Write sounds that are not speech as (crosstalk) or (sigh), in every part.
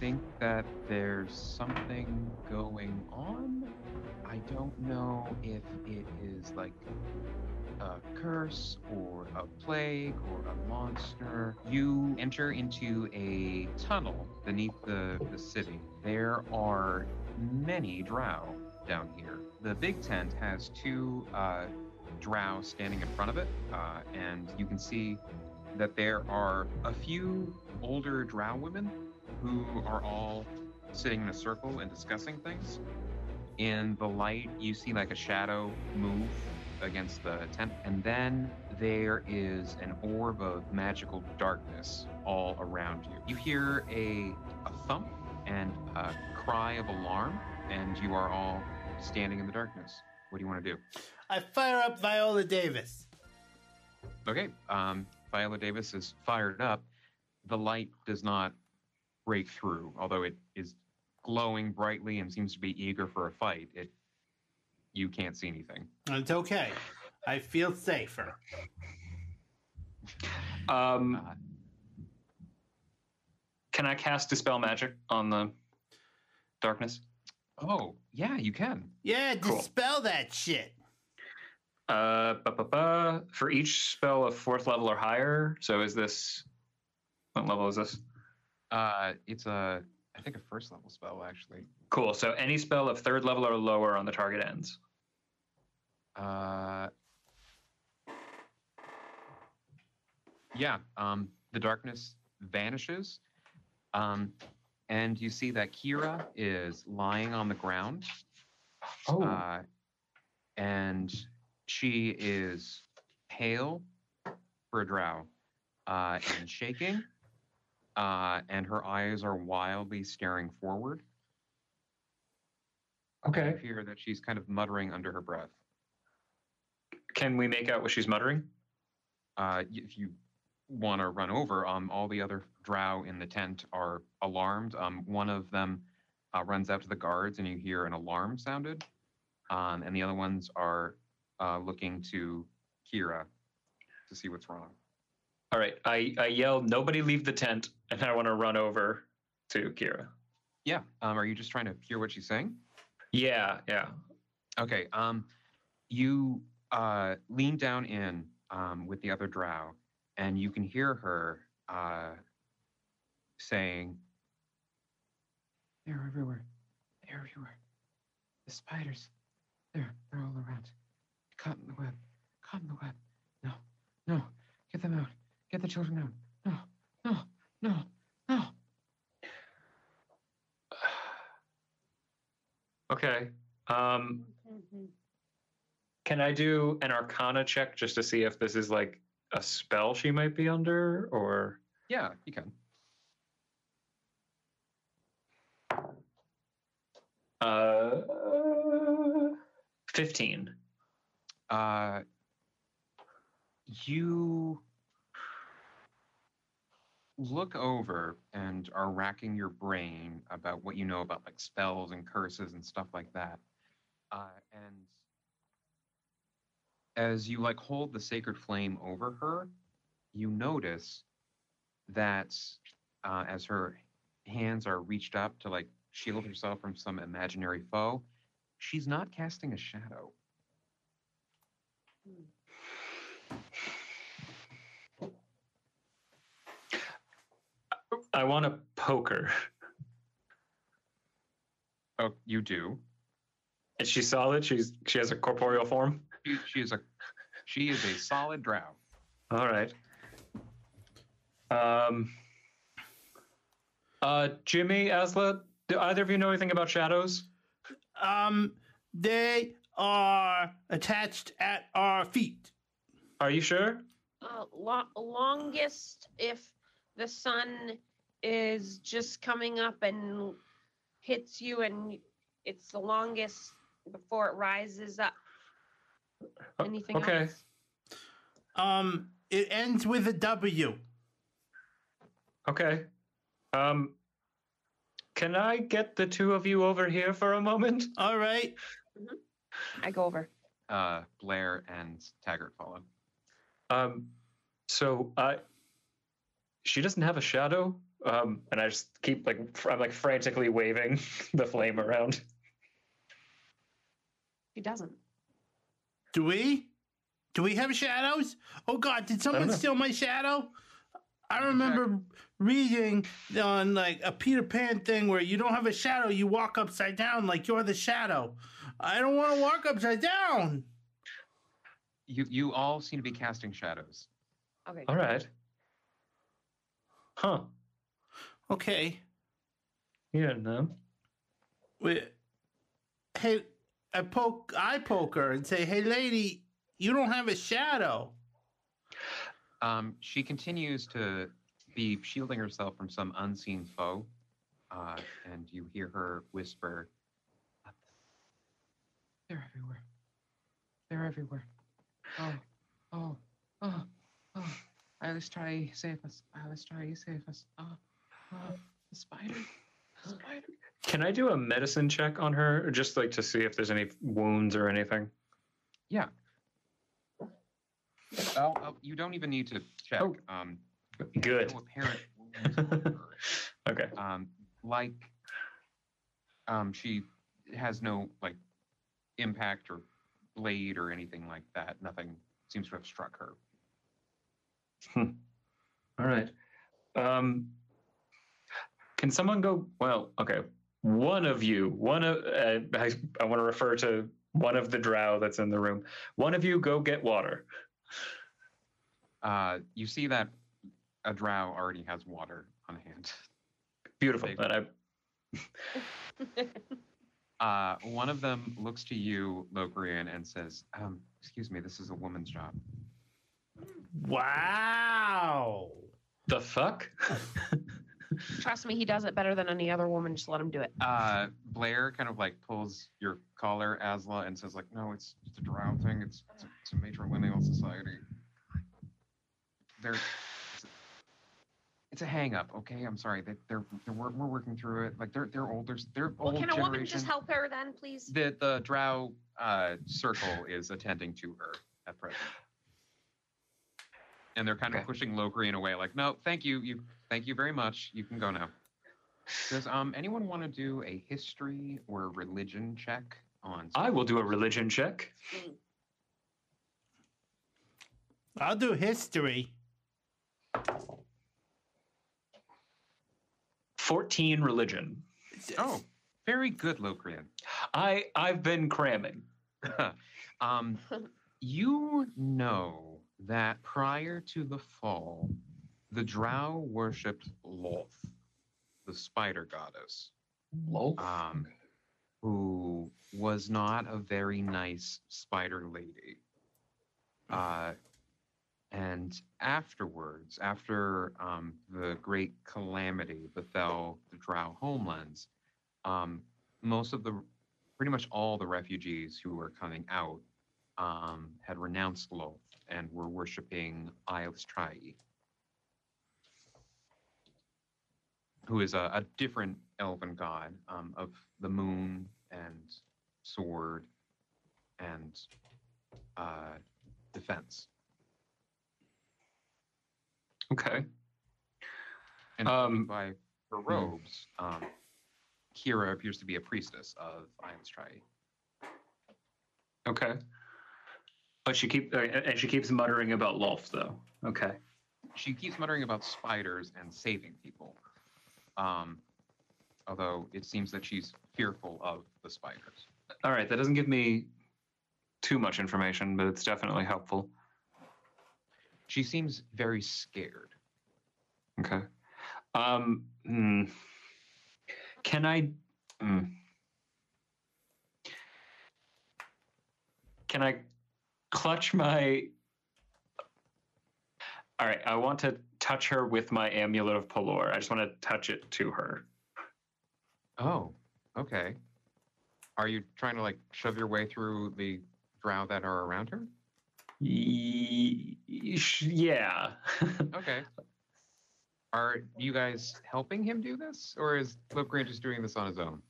think that there's something going on. I don't know if it is like a curse or a plague or a monster. You enter into a tunnel beneath the, the city. There are many drow down here. The big tent has two uh, drow standing in front of it, uh, and you can see that there are a few older drow women who are all sitting in a circle and discussing things. In the light, you see like a shadow move against the tent, and then there is an orb of magical darkness all around you. You hear a, a thump and a cry of alarm, and you are all standing in the darkness. What do you want to do? I fire up Viola Davis. Okay, um, Viola Davis is fired up. The light does not break through, although it is glowing brightly and seems to be eager for a fight. It you can't see anything. It's okay. I feel safer. Um, Uh, can I cast dispel magic on the darkness? oh, yeah, you can. Yeah, Cool. dispel that shit. Uh, for each spell of fourth level or higher. So is this what level is this? Uh, it's a, I think a first level spell actually. Cool. So any spell of third level or lower on the target ends. Uh, yeah, um, the darkness vanishes, um, and you see that Kira is lying on the ground. Oh. Uh, and she is pale for a drow uh, and shaking, uh, and her eyes are wildly staring forward. You okay. hear that she's kind of muttering under her breath. Can we make out what she's muttering? uh, if you want to run over, um, all the other drow in the tent are alarmed. Um, one of them uh, runs out to the guards, and you hear an alarm sounded. Um, and the other ones are uh, looking to Kira to see what's wrong. All right. I, I yell, nobody leave the tent, and I want to run over to Kira. Yeah. Um, are you just trying to hear what she's saying? Yeah, yeah. Okay. Um, you uh, lean down in um, with the other drow, and you can hear her uh, saying, "They're everywhere. They're everywhere. The spiders. They're they're all around. Caught in the web. Caught in the web. No, no. Get them out. Get the children out. No, no, no, no." (sighs) Okay. Um, can I do an Arcana check just to see if this is like a spell she might be under, or Yeah, you can. uh, fifteen? Uh, you look over and are racking your brain about what you know about like spells and curses and stuff like that. Uh, and as you like hold the sacred flame over her, you notice that uh, as her hands are reached up to like shield herself from some imaginary foe, she's not casting a shadow. I want to poke her. Oh, you do. Is she solid? She's she has a corporeal form. She, she is a she is a solid drow. All right. Um. Uh, Jimmy, Asla, do either of you know anything about shadows? Um, they are attached at our feet. Are you sure? Uh, lo- longest if the sun is just coming up and hits you, and it's the longest before it rises up. Anything okay. else? Um, it ends with a W. Okay. Um, can I get the two of you over here for a moment? (laughs) All right. I go over. Uh, Blair and Taggart follow. Um, so I, she doesn't have a shadow, Um, and I just keep like fr- I'm like frantically waving (laughs) the flame around. He doesn't. Do we? Do we have shadows? Oh God! Did someone steal my shadow? I remember reading on like a Peter Pan thing where you don't have a shadow, you walk upside down like you're the shadow. I don't want to walk upside down. You you all seem to be casting shadows. Okay. All right. Huh. Okay. You don't know. We, hey, I poke, I poke her and say, "Hey, lady, you don't have a shadow." Um, she continues to be shielding herself from some unseen foe, uh, and you hear her whisper, "They're everywhere. They're everywhere. Oh, oh, oh, oh! I was trying to save us. I was trying to save us. Oh, the spider, spider." Can I do a medicine check on her, just like to see if there's any wounds or anything? Yeah. Oh, oh, you don't even need to check. Oh. Um, Good. no apparent wounds on her. (laughs) Okay. um, like um, she has no like impact or blade or anything like that. Nothing seems to have struck her. Hmm. All right. Um, can someone go? Well, okay. One of you, one of uh, I, I want to refer to one of the drow that's in the room. One of you go get water. Uh, you see that a drow already has water on hand. Beautiful. Big. And I, (laughs) Uh, one of them looks to you, Lokrian, and says, um, "Excuse me, this is a woman's job." Wow. the fuck? (laughs) Trust me, he does it better than any other woman. Just let him do it. Uh, Blair kind of like pulls your collar, Asla, and says, "Like, no, it's just a drow thing. It's it's a, it's a matrilineal society. They're it's a, it's a hang up, okay? I'm sorry. They, they're they're we're, we're working through it. Like they're they're older. They're Well, old can a woman just help her then, please? The the drow uh, circle is attending to her at present, and they're kind Okay. of pushing Lokrian away. Like, no, thank you, you, thank you very much. You can go now. Does um anyone want to do a history or religion check on? I will do a religion check. I'll do history. 14 religion. Oh, very good, Locrian. I I've been cramming. (laughs) um, you know that prior to the fall, the Drow worshipped Lolth, the spider goddess. um, who was not a very nice spider lady. Uh, and afterwards, after um, the great calamity befell the Drow homelands, um, most of the, pretty much all the refugees who were coming out um, had renounced Lolth and we're worshiping Eilistraee, who is a, a different elven god um, of the moon and sword and uh, defense. Okay. And Um, by her robes, um, Kira appears to be a priestess of Eilistraee. Okay. But she keep uh, and she keeps muttering about Lolth though. Okay. She keeps muttering about spiders and saving people. Um, although it seems that she's fearful of the spiders. All right. That doesn't give me too much information, but it's definitely helpful. She seems very scared. Okay. Um. hmm. Can I? hmm. Can I clutch my? All right. I want to touch her with my amulet of Pelor. I just want to touch it to her. Oh, okay. Are you trying to like shove your way through the drow that are around her? Yeah. (laughs) Okay. Are you guys helping him do this, or is Flipgrant just doing this on his own?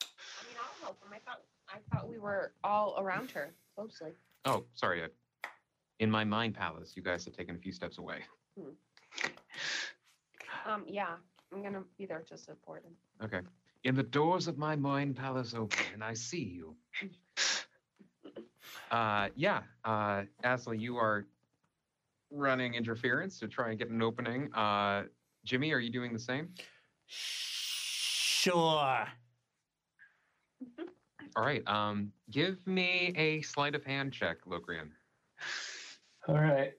I mean, I'll help him. I thought I thought we were all around her closely. Oh, sorry. I, in my mind palace, you guys have taken a few steps away. Um, yeah. I'm gonna be there to support him. Okay. In the doors of my mind palace open, and I see you. Uh, yeah. Uh, Asla, you are running interference to try and get an opening. Uh, Jimmy, are you doing the same? Sure. All right. Um, give me a sleight of hand check, Locrian. All right.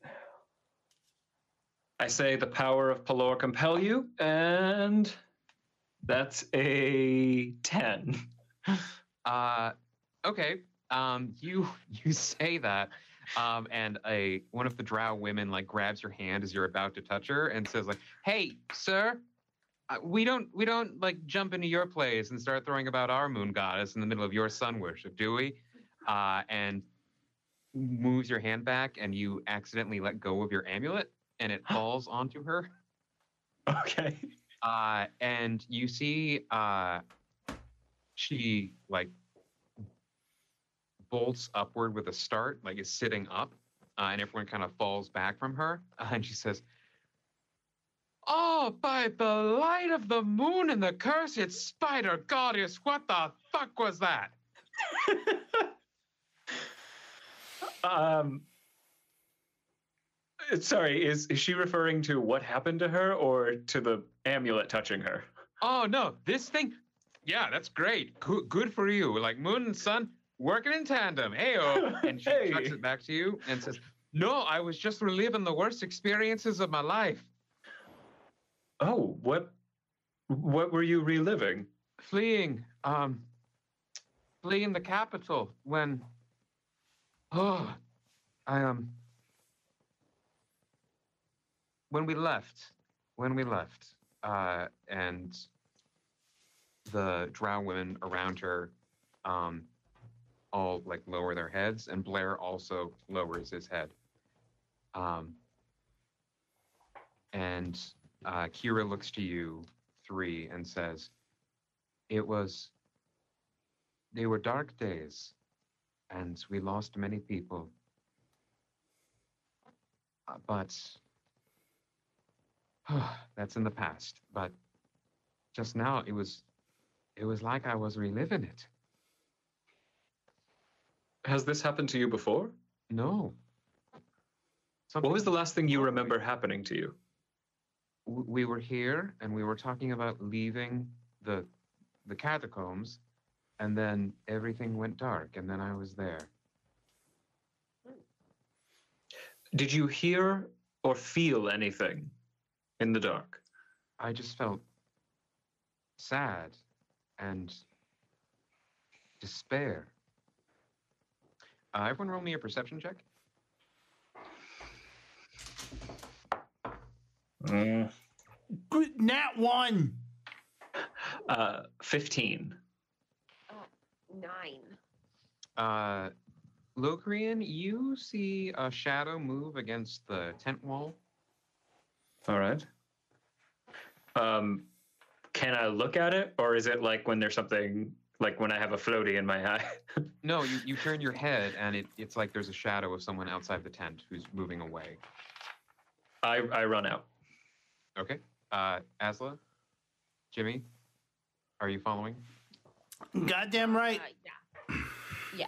I say the power of Pelor compel you, and that's a 10. (laughs) Uh, okay. Um, you you say that, um, and a one of the Drow women like grabs your hand as you're about to touch her and says like, "Hey, sir, we don't we don't like jump into your place and start throwing about our moon goddess in the middle of your sun worship, do we?" Uh, and moves your hand back, and you accidentally let go of your amulet, and it (gasps) falls onto her. Okay. Uh, and you see uh, she like bolts upward with a start, like is sitting up, uh, and everyone kind of falls back from her. Uh, (laughs) and she says, Oh, by the light of the moon and the cursed spider goddess, what the fuck was that? um, sorry, is, is she referring to what happened to her or to the amulet touching her? Oh, no, this thing, yeah, that's great. Good, good for you. Like moon and sun working in tandem. Hey, (laughs) and she Hey. chucks it back to you and says, No, I was just reliving the worst experiences of my life. Oh, what what were you reliving? fleeing um fleeing the capital when oh i um when we left when we left uh and the drow women around her um all like lower their heads and blair also lowers his head um and uh kira looks to you three and says it was they were dark days and we lost many people Uh, but (sighs) that's in the past but just now it was it was like i was reliving it Has this happened to you before? no What was the last thing you remember happening to you? We were here and we were talking about leaving the the catacombs and then everything went dark and then i was there Did you hear or feel anything in the dark? I just felt sad and despair. Uh, everyone roll me a perception check. Good, Nat one. Uh, 15. Nine. Uh, Locrian, you see a shadow move against the tent wall. All right. Um, can I look at it, or is it like when there's something like when I have a floaty in my eye? (laughs) No, you, you turn your head and it, it's like there's a shadow of someone outside the tent who's moving away. I I run out. Okay. Uh, Asla, Jimmy, are you following? Goddamn right. Uh, yeah.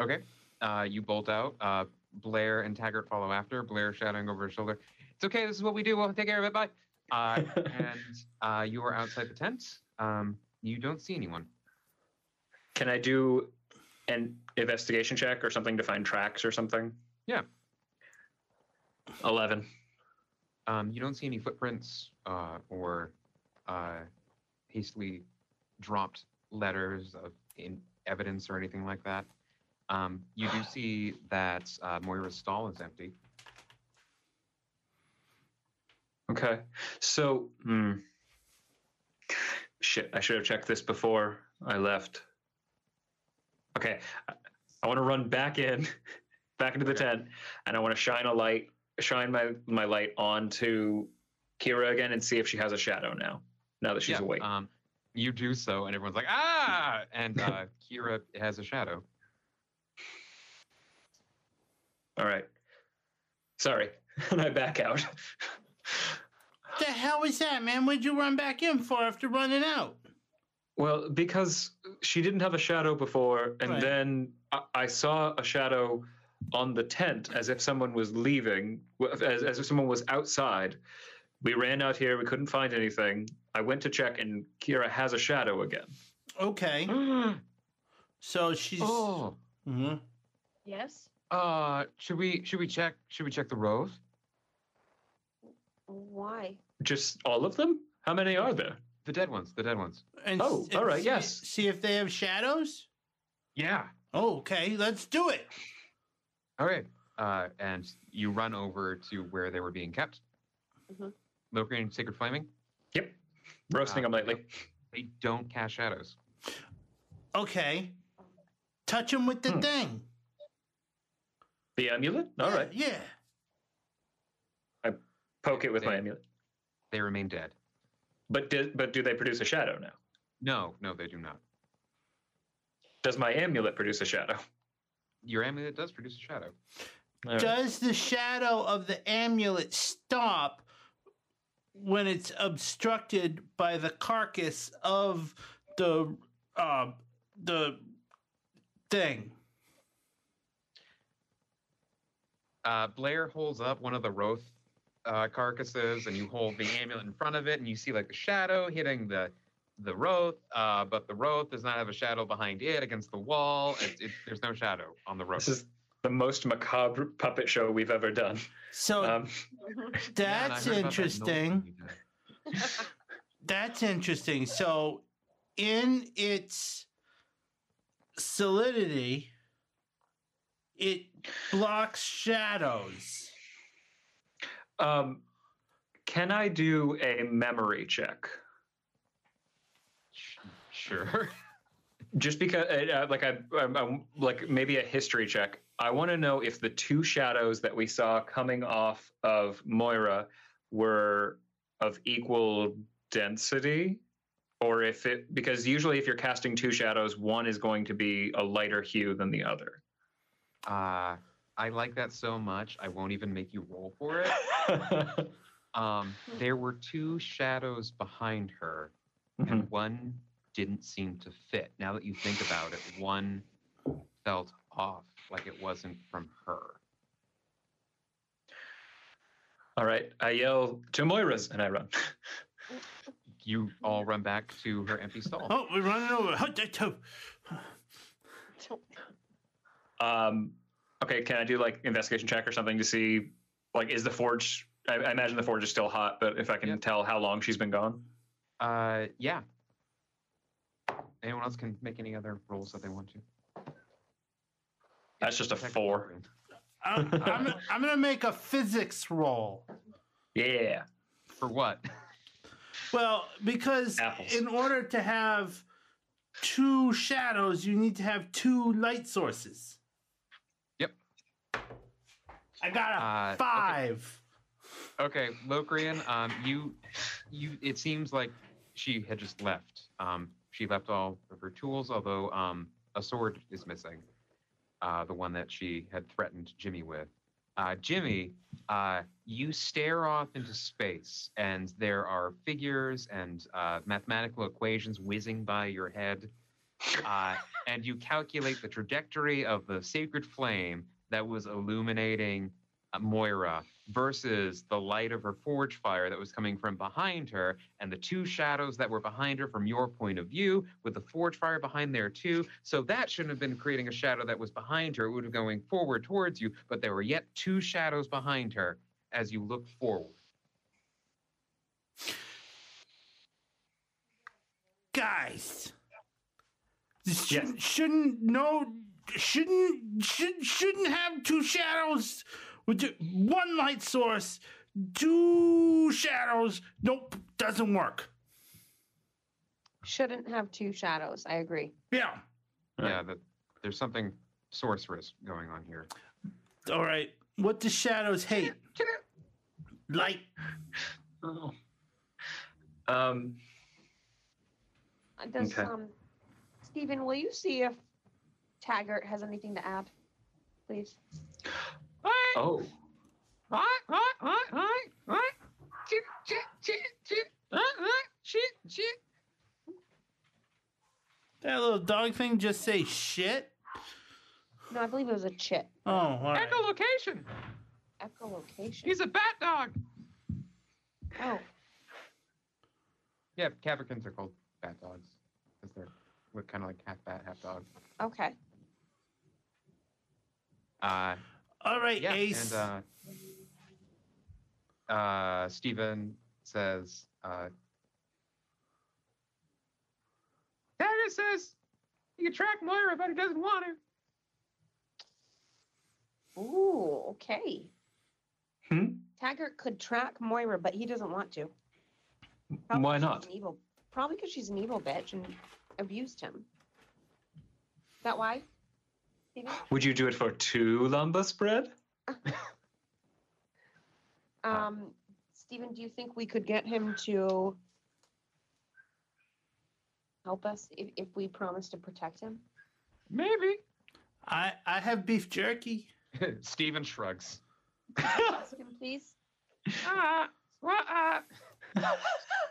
Okay. Uh, you bolt out. Uh, Blair and Taggart follow after. Blair shouting over his shoulder, "It's okay. This is what we do. We'll take care of it. Bye." Uh, (laughs) and uh, you are outside the tent. Um, you don't see anyone. Can I do an investigation check or something to find tracks or something? Yeah. 11. Um, you don't see any footprints uh, or uh, hastily dropped letters of in evidence or anything like that. Um, you do (sighs) see that uh, Moira's stall is empty. Okay. So, hmm. Shit, I should have checked this before I left. Okay. I, I want to run back in, (laughs) back into the Okay. tent, and I want to shine a light, shine my, my light onto Kira again and see if she has a shadow now, now that she's Yeah, awake. Um, you do so, and everyone's like, "Ah!" And uh, (laughs) Kira has a shadow. All right. Sorry. (laughs) and I back out. (laughs) The hell was that, man? What'd you run back in for after running out? Well, because she didn't have a shadow before, and Right. then I, I saw a shadow on the tent as if someone was leaving, as, as if someone was outside. We ran out here, we couldn't find anything. I went to check, and Kira has a shadow again. Okay, (gasps) so she's. oh, Mhm. Yes. uh, should we should we check should we check the rows? Why? Just all of them? How many are there? The dead ones, the dead ones. And Oh, s- all right, see- yes. See if they have shadows. Yeah. Oh, okay, let's do it. All right. Uh, and you run over to where they were being kept. Mhm. Locrian and Sacred Flaming. Yep. Roasting Uh, them lately. They don't cast shadows. Okay, touch them with the Hmm. thing. The amulet? All yeah, right. Yeah. Poke it with my amulet. They remain dead. But do, but do they produce a shadow now? No, no, they do not. Does my amulet produce a shadow? Your amulet does produce a shadow. All right. Does the shadow of the amulet stop when it's obstructed by the carcass of the uh, the thing? Uh, Blair holds up one of the Roth uh, carcasses, and you hold the amulet in front of it, and you see like the shadow hitting the the Roth, uh, but the Roth does not have a shadow behind it against the wall. It, it, there's no shadow on the Roth. This is the most macabre puppet show we've ever done. So Um, that's (laughs) Yeah, and I heard about that interesting. (laughs) That's interesting. So, in its solidity, it blocks shadows. um, can I do a memory check? Sh- Sure. (laughs) Just because, uh, uh, like, I, I'm, I'm- like maybe a history check. I want to know if the two shadows that we saw coming off of Moira were of equal density, or if it because usually if you're casting two shadows, one is going to be a lighter hue than the other. Uh, I like that so much. I won't even make you roll for it. (laughs) Um, there were two shadows behind her, Mhm. and one didn't seem to fit. Now that you think about it, one felt off, like it wasn't from her. All right, I yell to Moira's and I run. (laughs) You all run back to her empty stall. Oh, we're running over. Um, okay, can I do like investigation check or something to see, like, is the forge? I, I imagine the forge is still hot, but if I can Yep. tell how long she's been gone. Uh, yeah. Anyone else can make any other rolls that they want to. That's just a four. I'm, I'm, I'm going to make a physics roll. Yeah. For what? Well, because Apples. in order to have two shadows, you need to have two light sources. Yep. I got a Uh, okay. five. Okay, Locrian, um, you, you. It seems like she had just left. Um, she left all of her tools, although um, a sword is missing. Uh, the one that she had threatened Jimmy with. Uh, Jimmy, uh, you stare off into space, and there are figures and uh, mathematical equations whizzing by your head. Uh, and you calculate the trajectory of the sacred flame that was illuminating Uh, Moira versus the light of her forge fire that was coming from behind her, and the two shadows that were behind her from your point of view, with the forge fire behind there too. So that shouldn't have been creating a shadow that was behind her. It would have going forward towards you, but there were yet two shadows behind her as you looked forward. Guys, this Yes. shouldn't, shouldn't no shouldn't should, shouldn't have two shadows with ju- one light source. Two shadows. Nope, doesn't work. Shouldn't have two shadows. I agree. Yeah. Right. Yeah, that there's something sorceress going on here. All right. What do shadows hate? Light. Oh. Um, Uh, Does Okay. um, Stephen, will you see if Taggart has anything to add, please? Oh. That little dog thing just say shit. No, I believe it was a chit. Oh, all right. Echolocation. Echolocation. He's a bat dog. oh, Yeah, Caverkins are called bat dogs because they're look kind of like half bat, half dog. okay. Uh, All right, yeah, Ace. and uh, uh, Stephen says, uh, Dagger says he can track Moira, but he doesn't want her. Ooh, okay. Hmm? Taggart could track Moira, but he doesn't want to. Why not? Evil. Probably because she's an evil bitch and abused him. Is that why? Steven? Would you do it for two lembas bread? (laughs) Um, Stephen, do you think we could get him to help us if, if we promise to protect him? Maybe. I I have beef jerky. (laughs) Stephen shrugs. Ask him, please. (laughs) Ah, squawk, ah.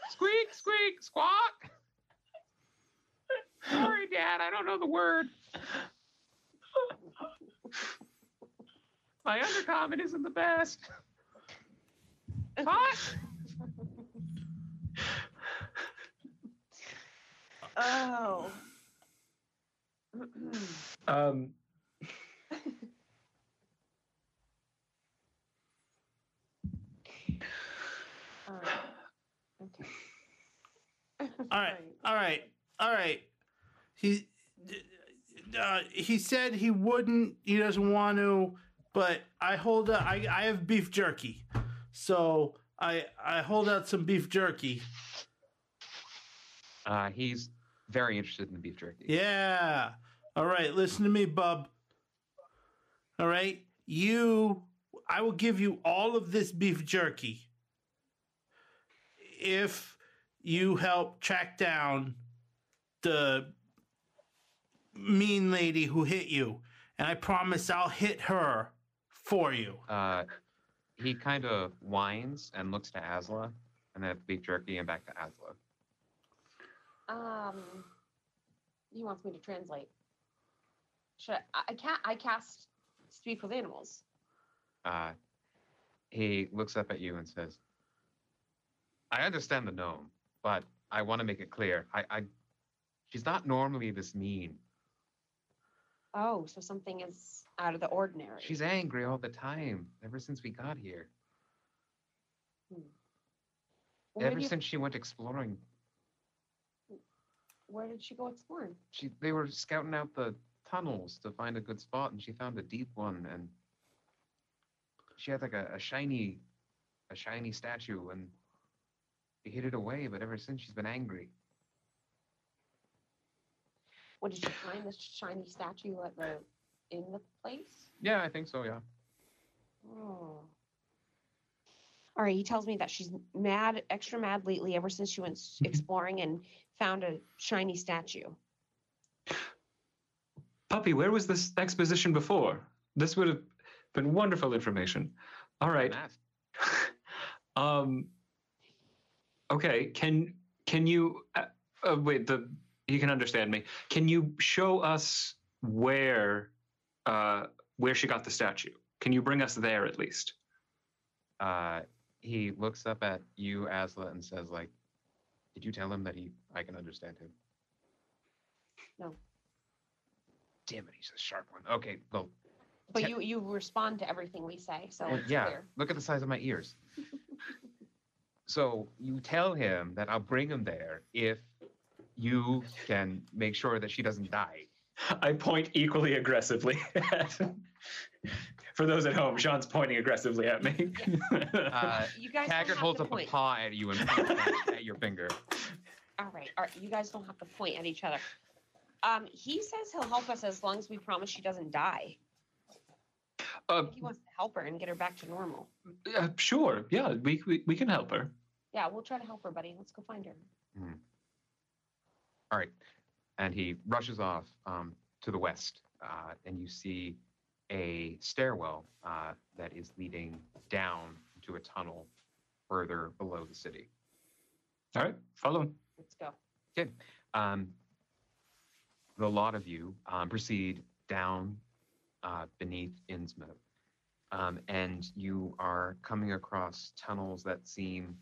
squeak, squeak, squawk. Sorry, Dad, I don't know the word. My undercommon isn't the best. What? Oh. Um, Um, okay. All right, all right, all right. He uh, he said he wouldn't. He doesn't want to. But I hold out. I I have beef jerky, so I I hold out some beef jerky. Uh, he's very interested in the beef jerky. Yeah. All right. Listen to me, bub. All right. You. I will give you all of this beef jerky if you help track down the mean lady who hit you. And I promise I'll hit her for you. Uh, he kind of whines and looks to Asla, and then at the beef jerky and back to Asla. Um, he wants me to translate. Should I? I can't. I cast speak with animals. Uh, he looks up at you and says, "I understand the gnome, but I want to make it clear. I, I, she's not normally this mean. Oh, so something is out of the ordinary. She's angry all the time. Ever since we got here. Hmm. Well, Ever if- since she went exploring, Where did she go exploring? she they were scouting out the tunnels to find a good spot, and she found a deep one, and she had like a, a shiny, a shiny statue, and she hid it away. But ever since, she's been angry. What did you find this shiny statue at the in the place? Yeah, I think so. Yeah. Oh. All right. He tells me that she's mad, extra mad lately, ever since she went exploring and found a shiny statue. Puppy, where was this exposition before? This would have been wonderful information. All right. (laughs) Um. Okay. Can can you uh, uh, wait? The you can understand me. Can you show us where uh where she got the statue? Can you bring us there at least? Uh, he looks up at you, Asla, and says, "Like, did you tell him that he I can understand him?" No. Damn it, he's a sharp one. Okay, well, But Te- you you respond to everything we say, so Well, it's yeah, clear. look at the size of my ears. (laughs) so you tell him that I'll bring him there if you can make sure that she doesn't die. I point equally aggressively. (laughs) at- For those at home, Sean's pointing aggressively at me. (laughs) Uh, You guys don't Taggart holds up point. a paw at you and (laughs) points at- at your finger. All right, all right. You guys don't have to point at each other. Um, he says he'll help us as long as we promise she doesn't die. uh, He wants to help her and get her back to normal. uh, sure. Yeah, we, we we can help her. Yeah, we'll try to help her, buddy. Let's go find her. All right. And he rushes off um, to the west, uh, and you see a stairwell uh, that is leading down to a tunnel further below the city. All right, follow him. Let's go. Um, the lot of you um, proceed down uh, beneath Innsmouth, um, and you are coming across tunnels that seem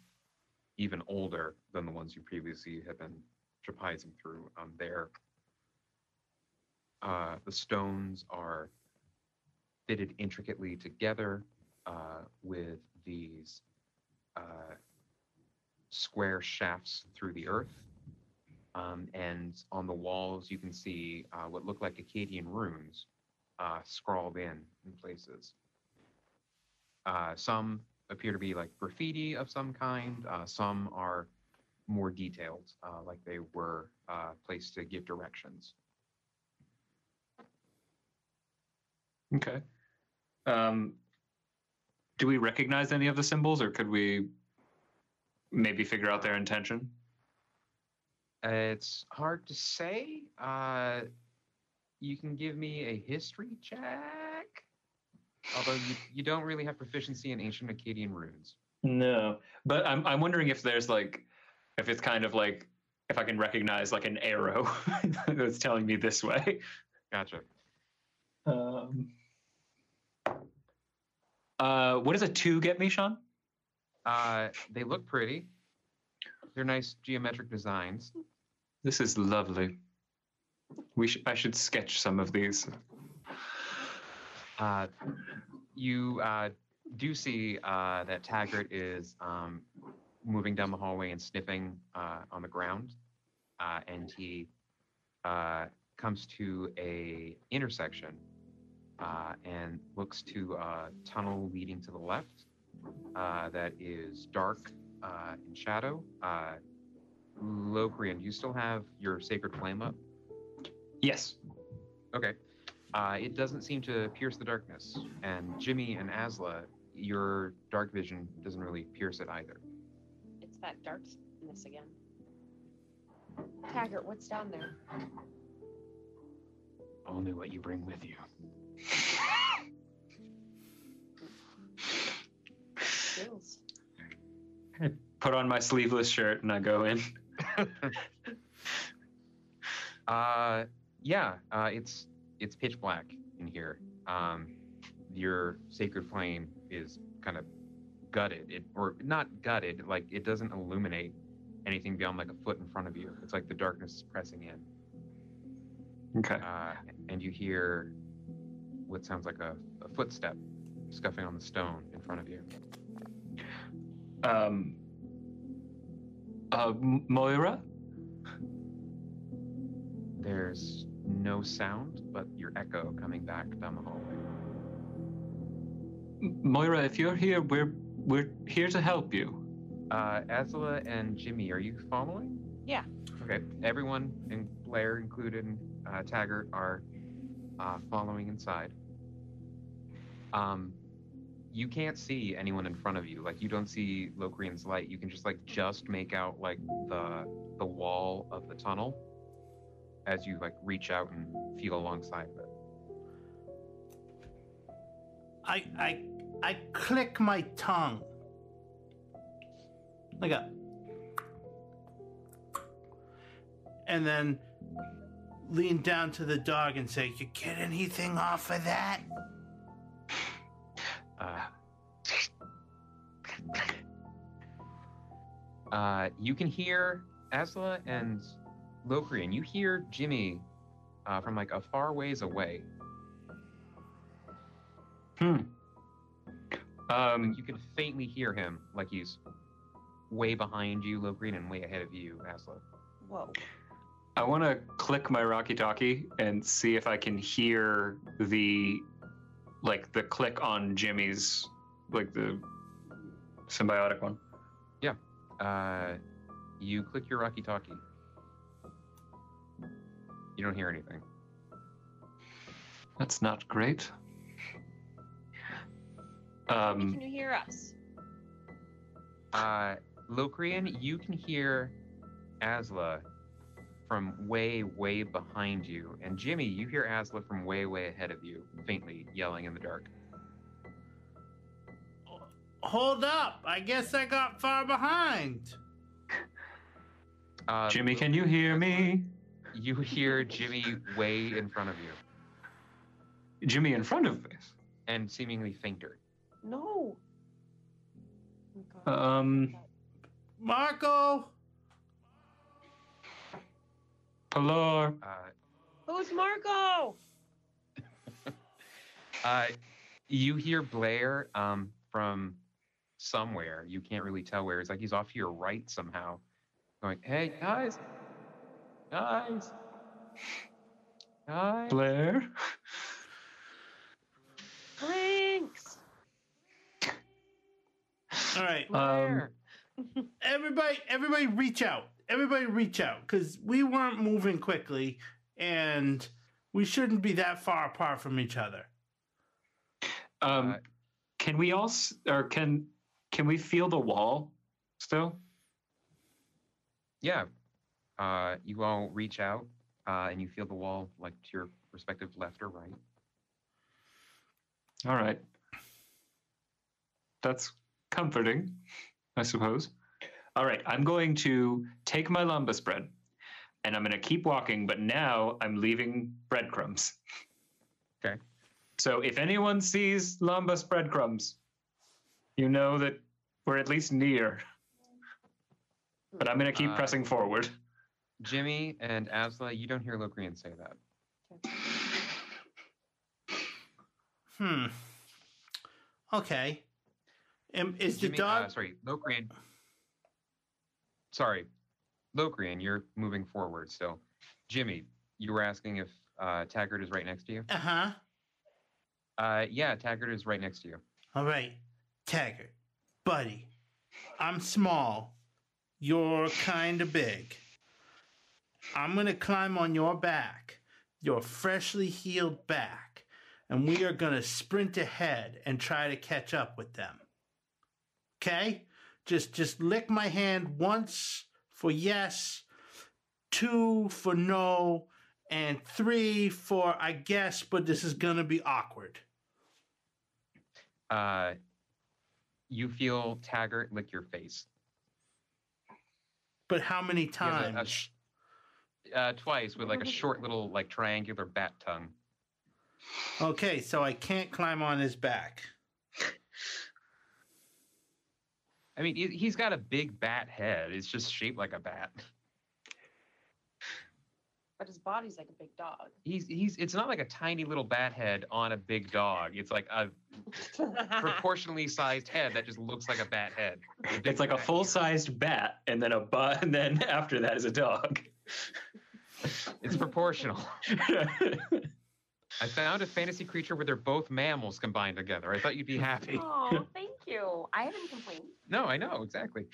even older than the ones you previously had been trapezing through. Um, there, uh, the stones are fitted intricately together uh, with these uh, square shafts through the earth. Um, and on the walls, you can see uh, what look like Akkadian runes uh, scrawled in in places. Uh, some appear to be like graffiti of some kind. Some are more detailed, uh, like they were uh, placed to give directions. Okay. Um, do we recognize any of the symbols, or could we maybe figure out their intention? It's hard to say. Uh, you can give me a history check, although you, you don't really have proficiency in ancient Akkadian runes. No, but I'm I'm wondering if there's like, if it's kind of like if I can recognize like an arrow (laughs) that's telling me this way. Gotcha. Um, uh, what does a two get me, Sean? Uh, they look pretty. They're nice geometric designs. This is lovely. We sh- I should sketch some of these. Uh, you uh, do see uh, that Taggart is um, moving down the hallway and sniffing uh, on the ground, uh, and he uh, comes to a intersection uh, and looks to a tunnel leading to the left uh, that is dark uh, in shadow. Uh, Locrian, do you still have your sacred flame up? Yes. Okay. Uh, it doesn't seem to pierce the darkness. And Jimmy and Asla, your dark vision doesn't really pierce it either. It's that darkness again. Taggart, what's down there? Only what you bring with you. Skills. Put on my sleeveless shirt and I go in. (laughs) Uh, yeah, uh, it's it's pitch black in here. Um, your sacred flame is kind of gutted, it or not gutted, like it doesn't illuminate anything beyond like a foot in front of you. It's like the darkness is pressing in, Okay. uh, and you hear what sounds like a, a footstep scuffing on the stone in front of you. Um. Uh, Moira. There's no sound, but your echo coming back down the hallway. Moira, if you're here, we're we're here to help you. Uh, Azula and Jimmy, are you following? Yeah. Okay. Everyone, and Blair included, and uh, Taggart are uh, following inside. Um, you can't see anyone in front of you. Like you don't see Locrian's light. You can just like just make out like the the wall of the tunnel as you like reach out and feel alongside of it. I I I click my tongue. Like a and then lean down to the dog and say, You get anything off of that? Uh, uh, you can hear Asla and Locrian. You hear Jimmy uh, from like a far ways away. Hmm. Like, Um. you can faintly hear him, like he's way behind you, Locrian, and way ahead of you, Asla. Whoa. I want to click my Rocky Talkie and see if I can hear the, like the click on Jimmy's, like the symbiotic one. Yeah. Uh, you click your Rocky Talkie. You don't hear anything. That's not great. How Um. can you hear us? Uh, Locrian, you can hear Asla from way, way behind you. And Jimmy, you hear Asla from way, way ahead of you, faintly yelling in the dark. Hold up. I guess I got far behind. Uh, Jimmy, can you hear me? You hear Jimmy way in front of you Jimmy in front of us. and seemingly fainter. No. Oh, Um, Marco. Hello. Uh, Who's Marco? (laughs) uh, you hear Blair um, from somewhere. You can't really tell where. It's like he's off to your right somehow, going, "Hey guys, guys, guys." Blair. Thanks. All right. Um, everybody everybody reach out everybody reach out because we weren't moving quickly and we shouldn't be that far apart from each other Um, can we all, or can, can we feel the wall still? Yeah. Uh, you all reach out uh, and you feel the wall like to your respective left or right. All right. That's comforting, I suppose. All right, I'm going to take my lembas bread and I'm going to keep walking, but now I'm leaving breadcrumbs. Okay. So if anyone sees lembas breadcrumbs, you know that we're at least near. But I'm going to keep Uh, pressing forward. Jimmy and Asla, you don't hear Locrian say that. hmm okay um, is Jimmy, the dog uh, sorry, Locrian. Sorry, Locrian, you're moving forward still. Jimmy, you were asking if uh, Taggart is right next to you. uh-huh Uh, yeah, Taggart is right next to you. all right taggart buddy i'm small you're kind of big i'm gonna climb on your back your freshly healed back and we are gonna sprint ahead and try to catch up with them okay just just lick my hand once for yes two for no and three for i guess but this is gonna be awkward Uh, you feel Taggart lick your face. but how many has a- a times sh- uh, twice with like a short little like triangular bat tongue. Okay, so I can't climb on his back. I mean, he- he's got a big bat head. It's just shaped like a bat. But his body's like a big dog. He's he's. It's not like a tiny little bat head on a big dog. It's like a proportionally sized head that just looks like a bat head. with big It's like a full-sized bat, and then a bu- (laughs) and then after that is a dog. It's proportional. (laughs) I found a fantasy creature where they're both mammals combined together. I thought you'd be happy. oh, (laughs) thank you. I haven't complained. No, I know exactly.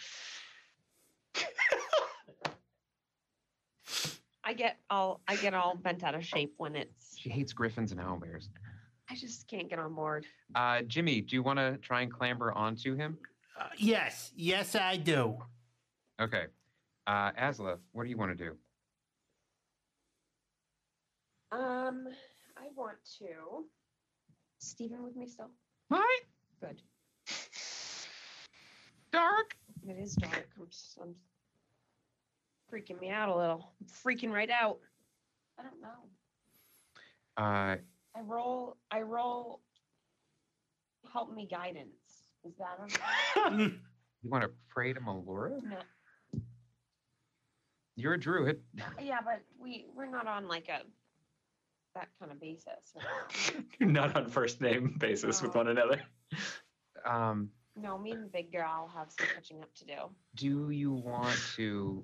I get all I get all bent out of shape when it's. She hates griffins and owlbears. I just can't get on board. Uh, Jimmy, do you want to try and clamber onto him? Uh, yes, yes, I do. Okay. Uh, Asla, what do you want to do? Um, I want to. Stephen with me still? What? Good. Dark? It is dark. I'm, s- I'm freaking me out a little. I'm freaking right out. I don't know. Uh, I roll. I roll. Help me guidance. Is that okay? (laughs) You want to pray to Melora? no. You're a druid. Yeah, but we we're not on like a that kind of basis. You're (laughs) not on first name basis with one another. Um, No, me and the big girl have some catching up to do. do you want to?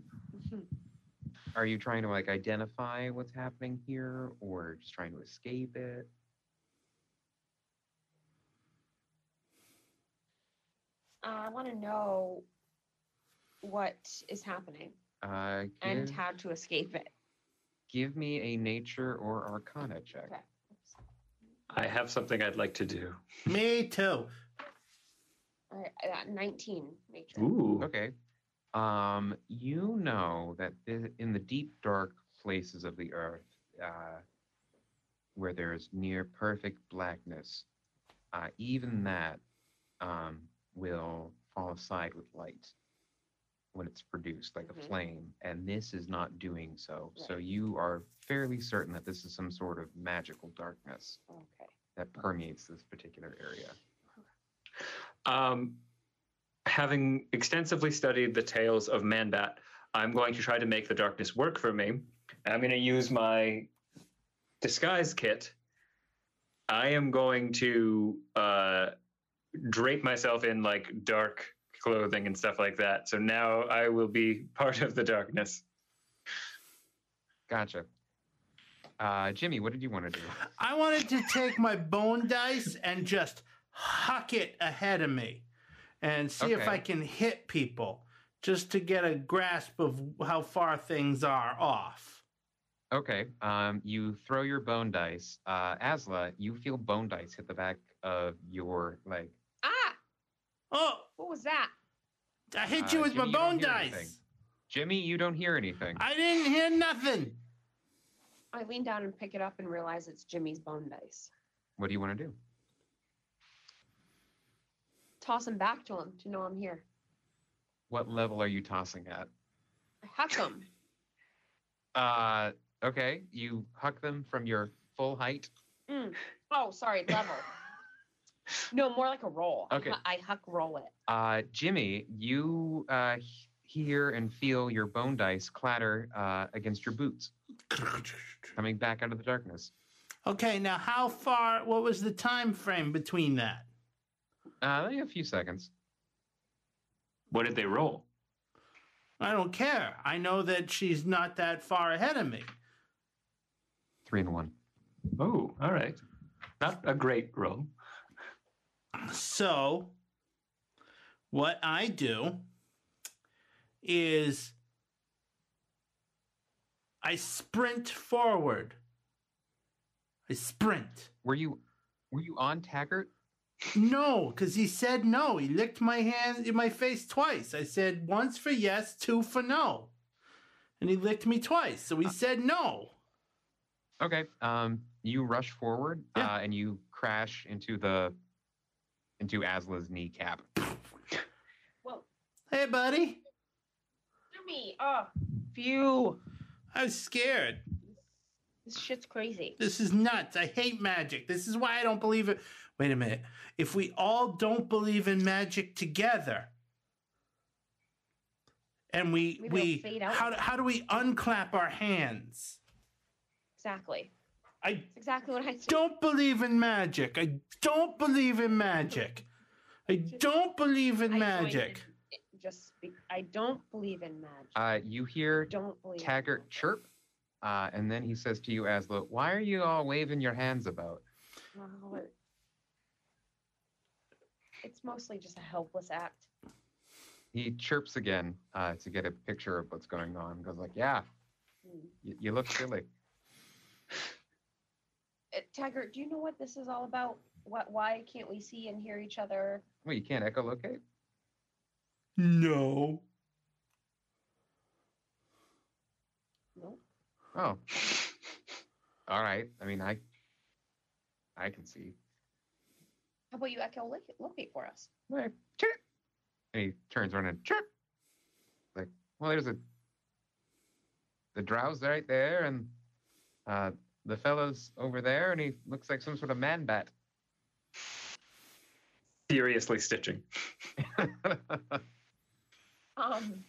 (laughs) Are you trying to like identify what's happening here, or just trying to escape it? Uh, I want to know what is happening Uh, and how to escape it. Give me a nature or arcana check. Okay. I have something I'd like to do. me too. All right, I got 19 nature. Ooh. Okay. Um, you know that in the deep, dark places of the earth, uh, where there is near perfect blackness, uh, even that um, will fall aside with light. When it's produced, like Mhm. a flame, and this is not doing so. So Right. you are fairly certain that this is some sort of magical darkness Okay. that permeates this particular area. Um, having extensively studied the tales of Manbat, I'm going to try to make the darkness work for me. I'm going to use my disguise kit. I am going to uh, drape myself in like dark clothing and stuff like that. So now I will be (laughs) part of the darkness. Gotcha. Uh, Jimmy, what did you want to do? I wanted to take my bone dice and just huck it ahead of me and see if I can hit people just to get a grasp of how far things are off. Okay. Um, you throw your bone dice. Uh, Asla, you feel bone dice hit the back of your leg. Ah, Oh, what was that? I hit Uh, you with Jimmy, my bone dice. anything. Jimmy, you don't hear anything. I didn't hear nothing. I lean down and pick it up and realize it's Jimmy's bone dice. What do you want to do? Toss him back to him to know I'm here. What level are you tossing at? I huck him. Uh, okay. You huck them from your full height. Mm. Oh, sorry, level. (laughs) No, more like a roll. Okay. hu- I huck roll it. Uh, Jimmy, you uh, hear and feel your bone dice clatter uh, against your boots coming back out of the darkness. Okay, now how far? What was the time frame between that? Uh, only a few seconds. What did they roll? I don't care. I know that she's not that far ahead of me. Three and one. Oh, all right. Not a great roll. So, what I do is I sprint forward. I sprint. Were you were you on Taggart? No, because he said no. He licked my hand in my face twice. I said once for yes, two for no. And he licked me twice. So he said no. Okay. Um, you rush forward Yeah. uh, and you crash into the into Asla's kneecap. Whoa, Hey, buddy. Jimmy. Oh, phew. I was scared. This shit's crazy. This is nuts. I hate magic. This is why I don't believe it. Wait a minute. If we all don't believe in magic together, and we Maybe we fade out. how do, how do we unclap our hands? Exactly. I That's exactly what I said. don't believe in magic. I don't believe in magic. I don't believe in I magic. in. Just be, I don't believe in magic. Uh, you hear don't believe. Taggart magic. chirp, uh, and then he says to you, Asla, "Why are you all waving your hands about?" Well, it- it's mostly just a helpless act. He chirps again uh, to get a picture of what's going on. Goes like, "Yeah, Hmm. you, you look silly." Uh, Taggart, do you know what this is all about? What? Why can't we see and hear each other? Well, you can't echolocate. No. Nope. Oh, all right. I mean, I I can see. How about you echolocate locate for us? Like, chirp. And he turns around and chirp. Like, well, there's a the drow's right there, and uh, the fellow's over there, and he looks like some sort of man bat. Furiously stitching. (laughs) Um.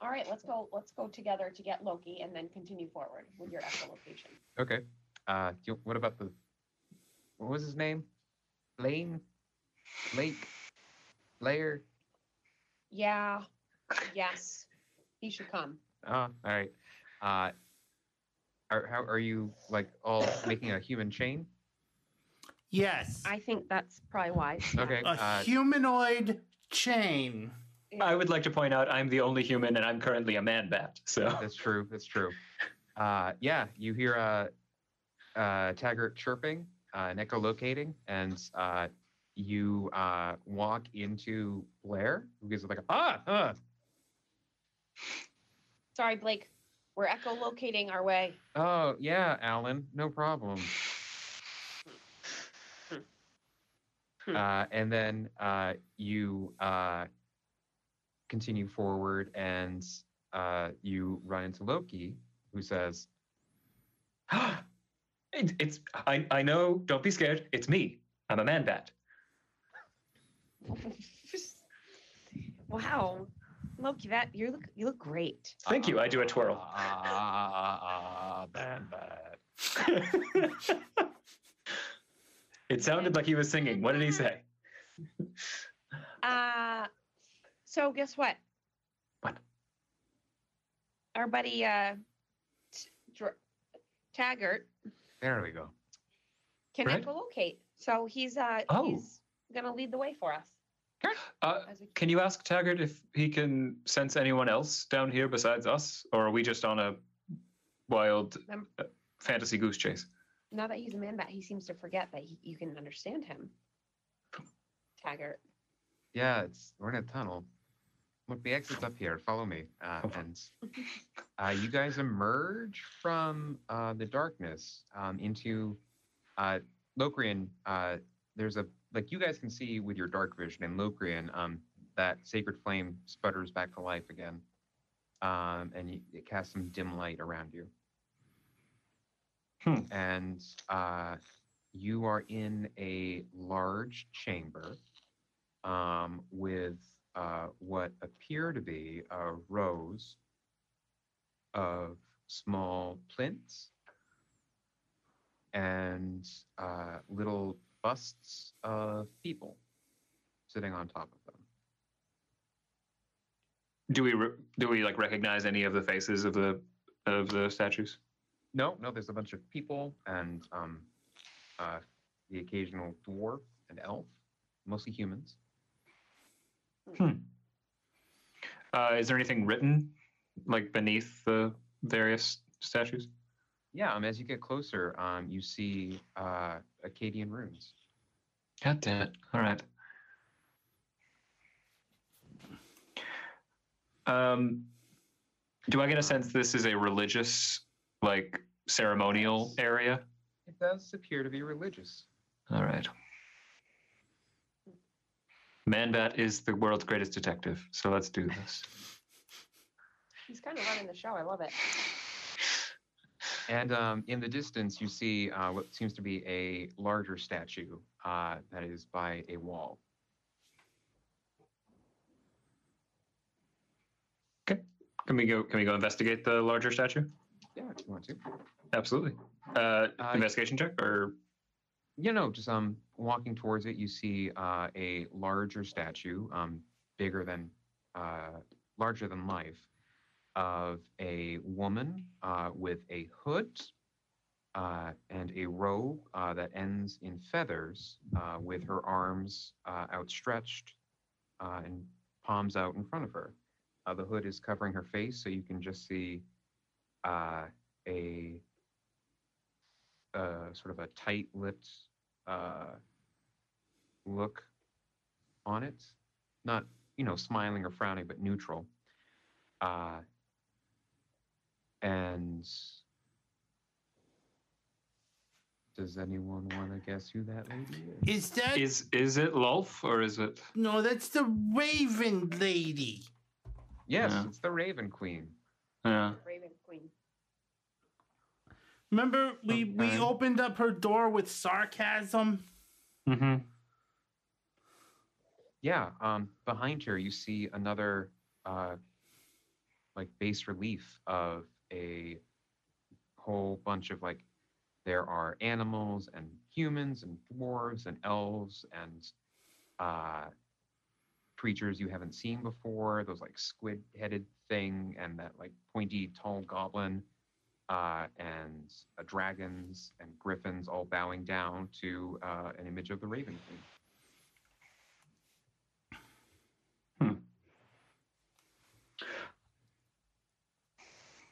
All right, let's go. Let's go together to get Loki, and then continue forward with your echolocation. okay. Uh, you- what about the what was his name? Lane, Lake, Layer. Yeah. Yes. He should come. Oh, all right. Uh, are how are you like all making a human chain? Yes. I think that's probably wise. (laughs) Okay. a Uh, humanoid chain. I would like to point out I'm the only human and I'm currently a man bat. So That's true. That's true. Uh, yeah, you hear uh, uh, Taggart chirping uh, and echolocating, and uh, you uh, walk into Blair, who gives it like a ah, ah. Sorry, Blake. We're echolocating our way. Oh yeah, Alan, no problem. Hmm. Uh, and then uh, you uh, continue forward and uh, you run into Loki, who says, (gasps) It- it's I, I know. Don't be scared. It's me. I'm a man bat. (laughs) wow, Loki, that you look you look great. Thank you. I do a twirl. Ah, bad, bad. (laughs) it sounded like he was singing. What did he say? Uh, so guess what? What? Our buddy uh, T- Dr- Taggart There we go. can Right. echolocate, so he's uh Oh. he's gonna lead the way for us. Uh, can you ask Taggart if he can sense anyone else down here besides us, or are we just on a wild Mem- uh, fantasy goose chase? now that he's a man bat, he seems to forget that he, you can understand him. Taggart. Yeah, it's we're in a tunnel. Look, the exit's up here. Follow me. Uh, and uh, you guys emerge from uh, the darkness um, into uh, Locrian. Uh, there's a like you guys can see with your dark vision in Locrian. Um, that sacred flame sputters back to life again, um, and you, it casts some dim light around you. Hmm. And uh, you are in a large chamber um, with uh, what appear to be uh, rows of small plinths and uh, little busts of people sitting on top of them. Do we re- do we like recognize any of the faces of the of the statues? No, no, there's a bunch of people and um, uh, the occasional dwarf and elf, mostly humans. Hmm. Uh, is there anything written like beneath the various statues? Yeah, um, as you get closer, um, you see uh, Akkadian runes. God damn it! All right. Um, do I get a sense this is a religious, like ceremonial area? It does appear to be religious. All right. Manbat is the world's greatest detective, so let's do this. He's kind of running the show. I love it. And um, in the distance, you see uh, what seems to be a larger statue uh, that is by a wall. Okay. Can we go? Can we go investigate the larger statue? Yeah, if you want to. Absolutely. Uh, Uh, investigation check or You know, just um, walking towards it, you see uh, a larger statue, um, bigger than, uh, larger than life, of a woman uh, with a hood uh, and a robe uh, that ends in feathers, uh, with her arms uh, outstretched uh, and palms out in front of her. The hood is covering her face, so you can just see a uh, sort of a tight-lipped uh, look on it. Not, you know, smiling or frowning, but neutral. And does anyone want to guess who that lady is? Is that is is it Lolth or is it? no? That's the Raven lady. Yes, Yeah. it's the Raven Queen. Yeah. Raven Queen. Remember, we we Okay. opened up her door with sarcasm. Mm-hmm. Yeah, um, behind her you see another uh, like bas relief of a whole bunch of like there are animals and humans and dwarves and elves and uh, creatures you haven't seen before. Those like squid-headed thing and that like pointy tall goblin uh, and uh, dragons and griffins all bowing down to uh, an image of the Raven Queen.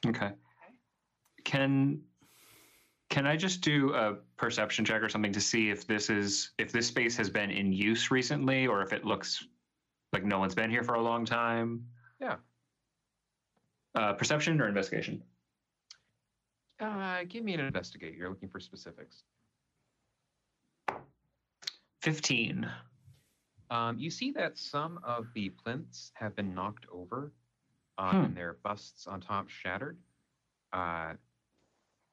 Okay. Can can I just do a perception check or something to see if this is if this space has been in use recently or if it looks like no one's been here for a long time? Yeah. Uh, perception or investigation? Uh, give me an investigate. You're looking for specifics. 15. Um, you see that some of the plinths have been knocked over, uh, Hmm. and their busts on top shattered. Uh,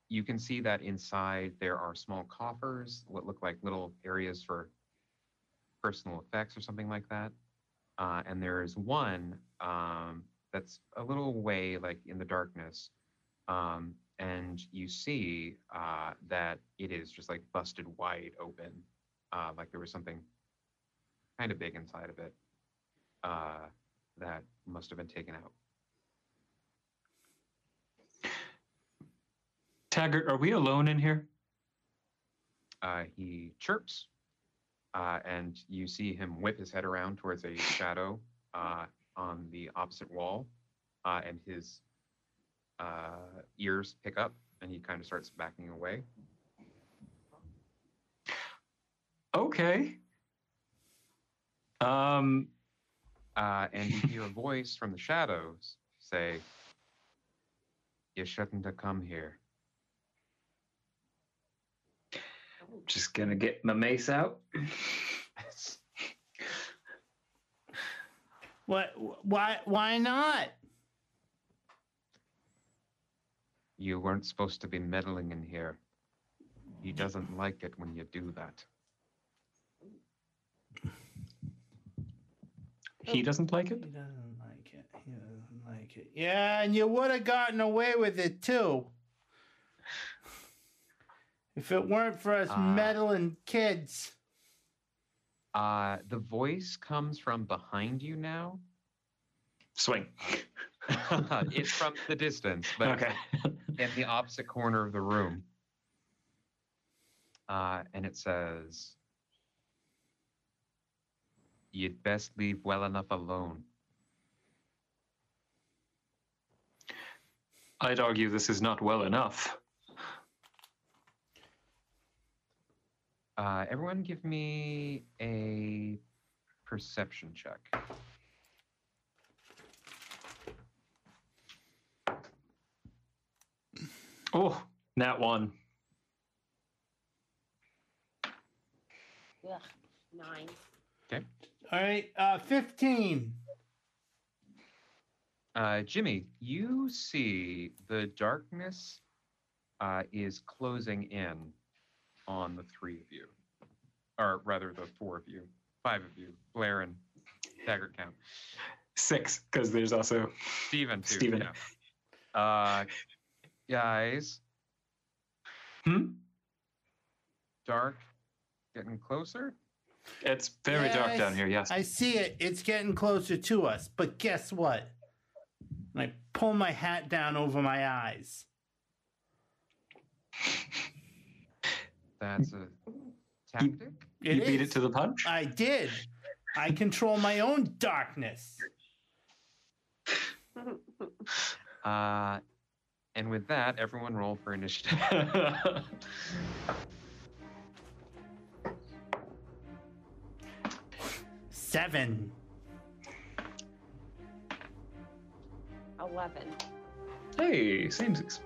you can see that inside there are small coffers, what look like little areas for personal effects or something like that. Uh, and there is one um, that's a little way, like in the darkness, um, and you see uh, that it is just like busted wide open, uh, like there was something kind of big inside of it uh, that must have been taken out. Taggart, are we alone in here? Uh, he chirps, uh, and you see him whip his head around towards a shadow uh, on the opposite wall, uh, and his uh, ears pick up, and he kind of starts backing away. Okay. Um, Uh, and you hear a voice from the shadows say, "You shouldn't have come here." Just gonna get my mace out. What? Why? Why not? You weren't supposed to be meddling in here. He doesn't like it when you do that. He doesn't like it? He doesn't like it. He doesn't like it. Yeah, and you would have gotten away with it too. If it weren't for us Ah. meddling kids. Uh, the voice comes from behind you now. Swing. (laughs) it's from the distance, but Okay. in the opposite corner of the room. Uh, and it says, You'd best leave well enough alone. I'd argue this is not well enough. Uh, everyone give me a perception check. Oh, that one. Ugh, nine. All right, uh, 15. Uh, Jimmy, you see the darkness uh, is closing in on the three of you, or rather the four of you, five of you, Blair and Taggart count. Six, because there's also. Steven, too. Steven. Yeah. Uh, guys, Hmm? dark, getting closer. It's very Yeah, dark I down s- here, yes. I see it. It's getting closer to us. But guess what? And I pull my hat down over my eyes. That's a tactic. you beat it to the punch? I did. I control my own darkness. (laughs) Uh, and with that, everyone roll for initiative. (laughs) Seven. Eleven. hey, same six.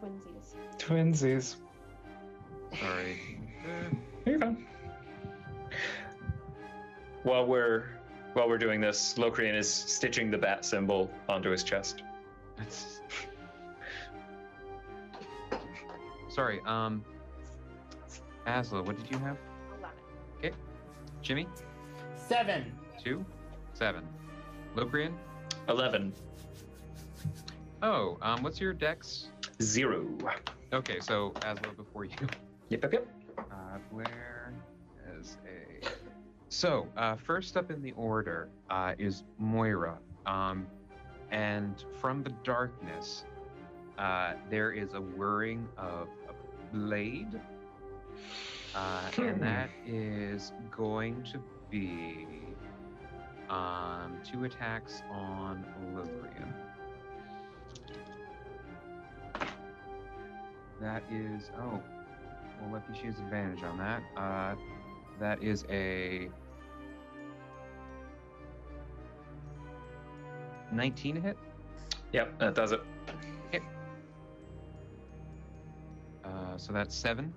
Twinsies. Twinsies. Sorry. You're fine. While we're while we're doing this, Locrian is stitching the bat symbol onto his chest. That's... Sorry, um, Asla, what did you have? Eleven. Okay. Jimmy? Seven. Two? Seven. Locrian? Eleven. Oh, um, what's your dex? Zero. Okay, so as Asla before you. (laughs) Yep, yep, yep. Uh, Blair as a. So, uh, first up in the order uh, is Moira. Um, and from the darkness, uh, there is a whirring of a blade. Uh, and that is going to be um, two attacks on Lillian. That is. Oh, we'll let you choose advantage on that. Uh, that is a 19 hit. Yep, that does it. Uh, so that's seven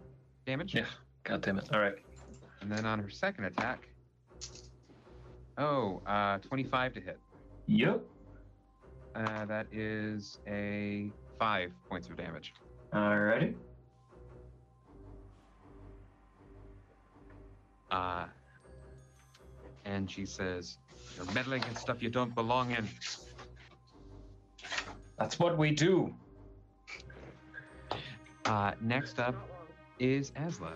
damage. Yeah. God damn it. All right. And then on her second attack. Oh, uh, 25 to hit. Yep. Uh, that is a five points of damage. Alrighty. Uh, and she says, You're meddling in stuff you don't belong in. That's what we do. Uh, next up is Asla.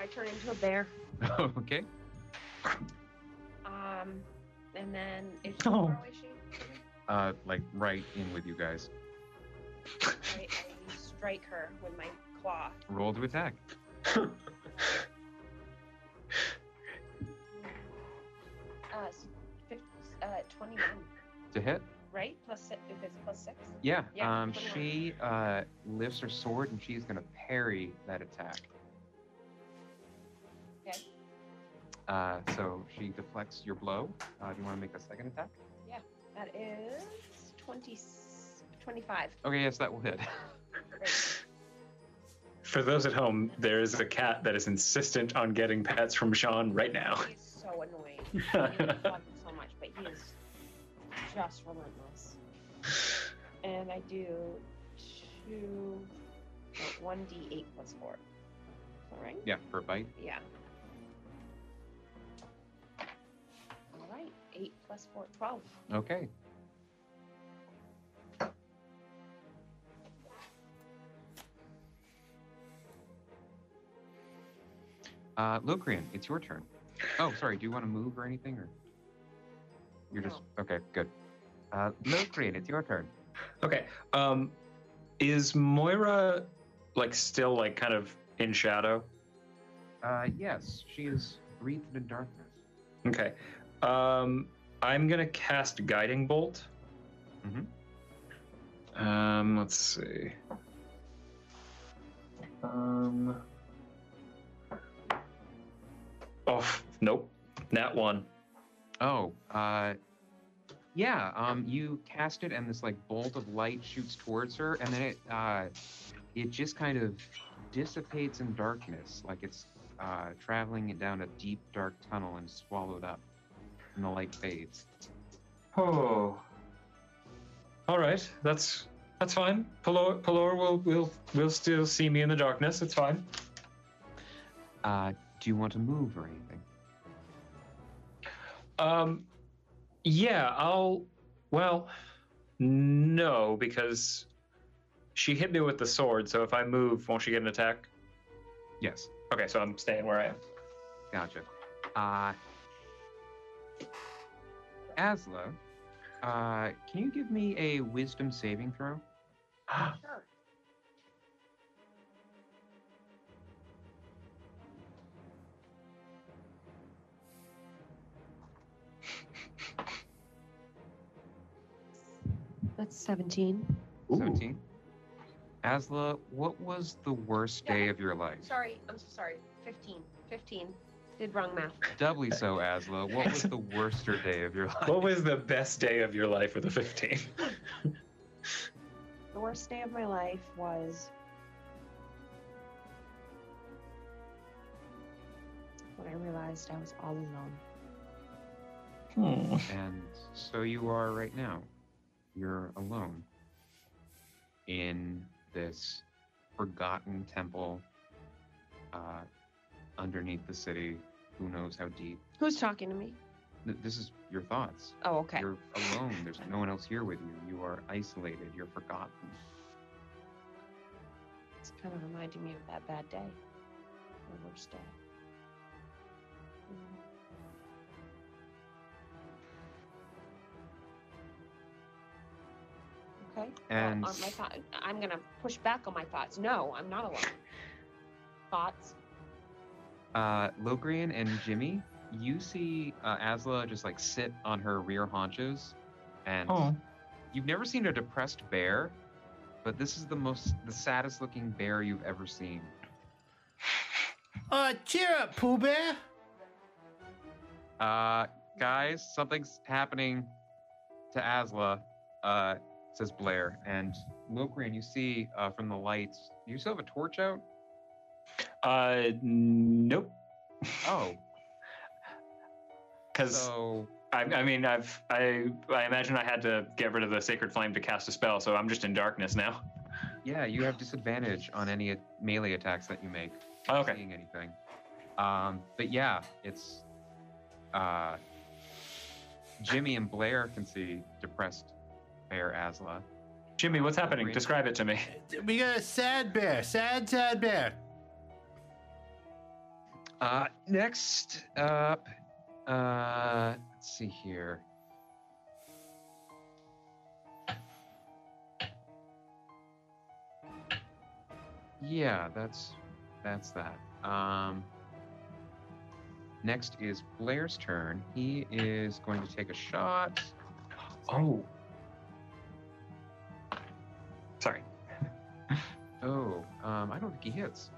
I turn into a bear. (laughs) okay. Um, and then is she Oh. far away, she? Uh, like right in with you guys. I, I strike her with my claw. Roll to attack. (laughs) Uh, s- fif- uh, 21, To hit? right? Plus six, if it's plus six. Yeah. Yeah, um, 21. she uh, lifts her sword and she's going to parry that attack. Okay. Uh, so she deflects your blow. Uh, do you want to make a second attack? Yeah, that is 20, s- 25. Okay, yes, that will hit. (laughs) For those at home, there is a cat that is insistent on getting pets from Sean right now. He's so annoying. I love him so much, but he is just relentless. And I do two, no, one d8 plus four. All right. yeah, for a bite. Yeah. All right. Eight plus four, 12. Okay. Uh, Locrian, it's your turn. Oh, sorry. Do you want to move or anything, or you're just okay? Good. Uh, Locrian, it's your turn. Okay. Um, is Moira like still like kind of in shadow? Uh, yes, she is wreathed in darkness. Okay. Um, I'm gonna cast Guiding Bolt. Mm-hmm. Um, let's see. Um. Oh nope, nat one. Oh, uh, yeah. Um, you cast it, and this like bolt of light shoots towards her, and then it uh, it just kind of dissipates in darkness, like it's uh, traveling down a deep, dark tunnel and swallowed up, and the light fades. Oh. All right, that's that's fine. Pelor, Pelor will will will still see me in the darkness. It's fine. Uh, do you want to move or anything? Um, yeah, I'll. Well, no, because she hit me with the sword. So if I move, won't she get an attack? Yes. Okay, so I'm staying where I am. Gotcha. Uh, Asla, uh, can you give me a Wisdom saving throw? Sure. That's 17. 17. Asla, what was the worst Yeah. day of your life? Sorry, I'm so sorry. 15. 15. Did wrong math. Doubly so, Asla. What was the (laughs) worst day of your life? What was the best day of your life with a 15? (laughs) The worst day of my life was when I realized I was all alone. Hmm. And so you are right now. You're alone in this forgotten temple uh, underneath the city. Who knows how deep? Who's talking to me? This is your thoughts. Oh, okay. You're alone. There's no one else here with you. You are isolated. You're forgotten. It's kind of reminding me of that bad day. The worst day. Mm. Okay. well, And- on my thought, I'm gonna push back on my thoughts. No, I'm not alone. Thoughts? Uh, Locrian and Jimmy, you see uh, Asla just like sit on her rear haunches, and Oh. you've never seen a depressed bear, but this is the most the saddest looking bear you've ever seen. (laughs) Uh, cheer up, Pooh Bear. Uh, guys, something's happening to Asla. Uh, says Blair. And Locrian, you see uh, from the lights, do you still have a torch out? Uh, nope. Oh, (laughs) Because so I, I mean, I've I I imagine I had to get rid of the sacred flame to cast a spell, so I'm just in darkness now. yeah, you have disadvantage on any melee attacks that you make. Oh, Okay. Seeing anything. Um, but yeah, it's uh, Jimmy and Blair can see depressed Bear Asla. Jimmy, what's happening? Describe it to me. (laughs) We got a sad bear. Sad, sad bear. Uh, next up, uh, let's see here. Yeah, that's that's that. Um, next is Blair's turn. He is going to take a shot. Oh. Sorry. (laughs) Oh, um, I don't think he hits.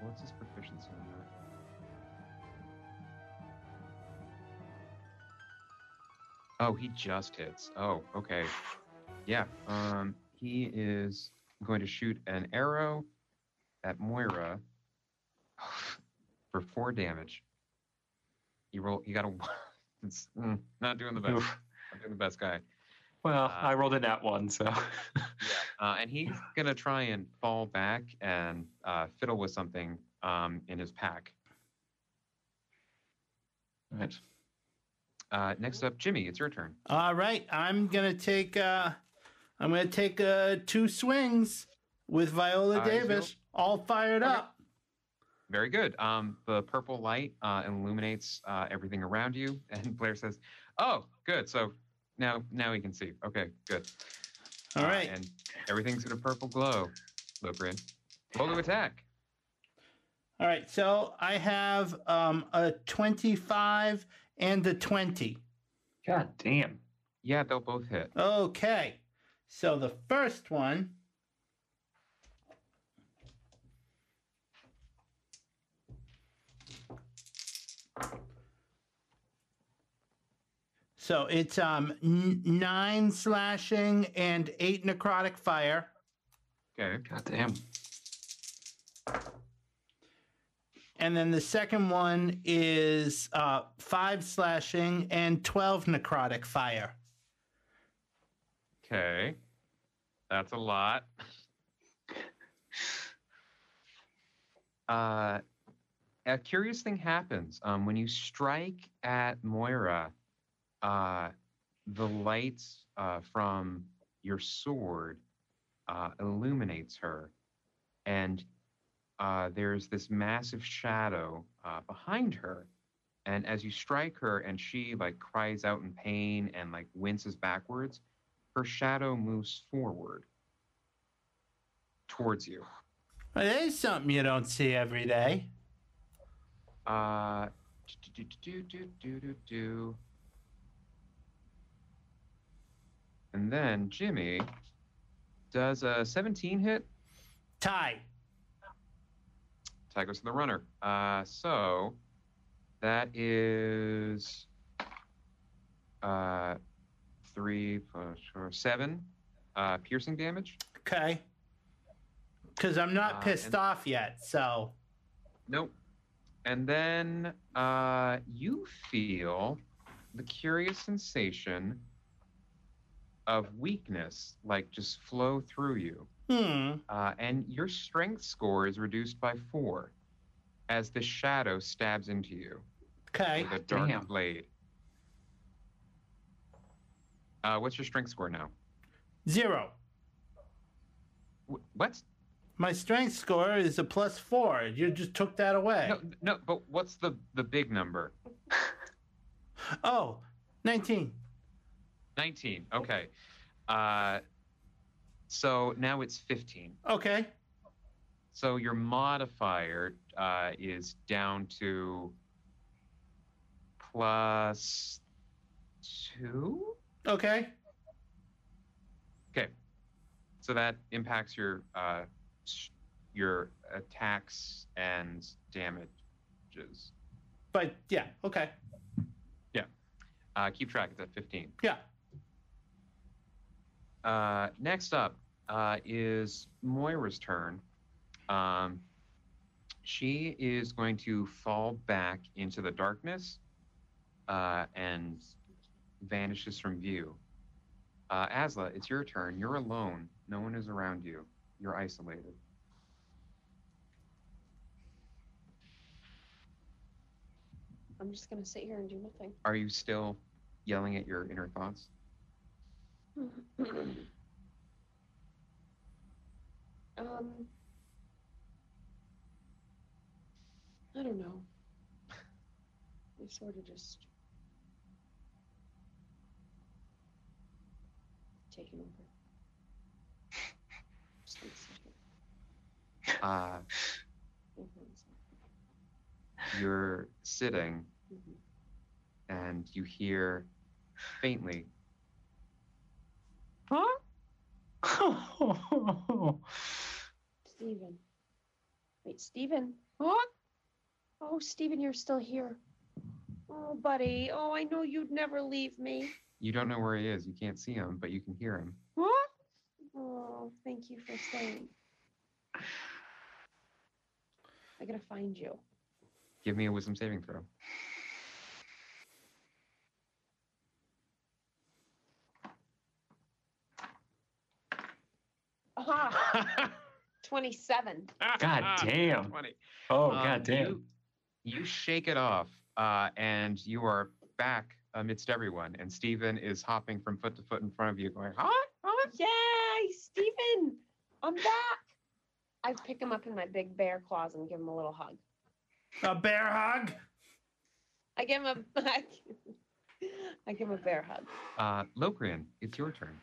What's his proficiency on that? Oh, he just hits. Oh, okay. Yeah. Um, he is going to shoot an arrow at Moira (sighs) for four damage. You roll. You got a. (laughs) It's mm, not doing the best. Oof. Not doing the best guy. Well, Uh, I rolled a nat one, so. (laughs) Uh, and he's gonna try and fall back and uh, fiddle with something um, in his pack. right. Uh, next up, Jimmy, it's your turn. All right, I'm gonna take. uh I'm gonna take uh two swings with Viola Uh, Davis, all fired Okay. up. Very good. Um, the purple light uh, illuminates uh, everything around you, (laughs) and Blair says, "Oh, good. So now, now we can see. Okay, good. All Uh, right, and everything's in a purple glow. Loprin, roll to attack. all right. So I have um a 25 and a 20. God damn. Yeah, they'll both hit. Okay, so the first one. So it's um n- nine slashing and eight necrotic fire, Okay. God damn. and then the second one is uh five slashing and twelve necrotic fire. Okay. That's a lot. (laughs) Uh, a curious thing happens. Um, when you strike at Moira, uh, the lights uh, from your sword uh, illuminates her, and uh, there's this massive shadow uh, behind her. And as you strike her, and she like cries out in pain and like winces backwards, her shadow moves forward towards you. Well, there's something you don't see every day. Uh, do, do, do, do, do, do. And then Jimmy does a 17 hit. Tie. Tie goes to the runner. Uh, so that is uh, three plus four, seven uh, piercing damage. Okay. Because I'm not Uh, pissed and- off yet, so. Nope. And then uh, you feel the curious sensation of weakness, like just flow through you. Hmm. Uh, and your strength score is reduced by four as the shadow stabs into you Okay. with a dark Damn. blade. Uh, what's your strength score now? Zero. Wh- What? My strength score is a plus four. You just took that away. No, no. But what's the the big number? (laughs) Oh, 19. 19. Okay. Uh, so now it's 15. Okay. So your modifier uh, is down to plus two. Okay. Okay. So that impacts your uh, your attacks and damages. But yeah, okay. Yeah. Uh, keep track. It's at 15. Yeah. Uh, next up uh, is Moira's turn. Um, she is going to fall back into the darkness uh, and vanishes from view. Uh, Asla, it's your turn. You're alone. No one is around you. You're isolated. I'm just gonna sit here and do nothing. Are you still yelling at your inner thoughts? (coughs) um, I don't know. (laughs) We sort of just taken over. (laughs) Just gonna sit here. Uh, Mhm. you're sitting Mhm. and you hear faintly, (laughs) Steven. Wait, Steven. What? Oh, Steven, you're still here. Oh, buddy. Oh, I know you'd never leave me. you don't know where he is. You can't see him, but you can hear him. What? Oh, thank you for staying. I gotta find you. Give me a wisdom saving throw. (laughs) 27. God (laughs) damn. 20. Oh Um, god damn. You, you shake it off, uh, and you are back amidst everyone. And Stephen is hopping from foot to foot in front of you, going, "Huh? Huh?" Yay, Stephen, I'm back. I pick him up in my big bear claws and give him a little hug. A bear hug. I give him a, (laughs) I give him a bear hug. Uh, Locrian, it's your turn.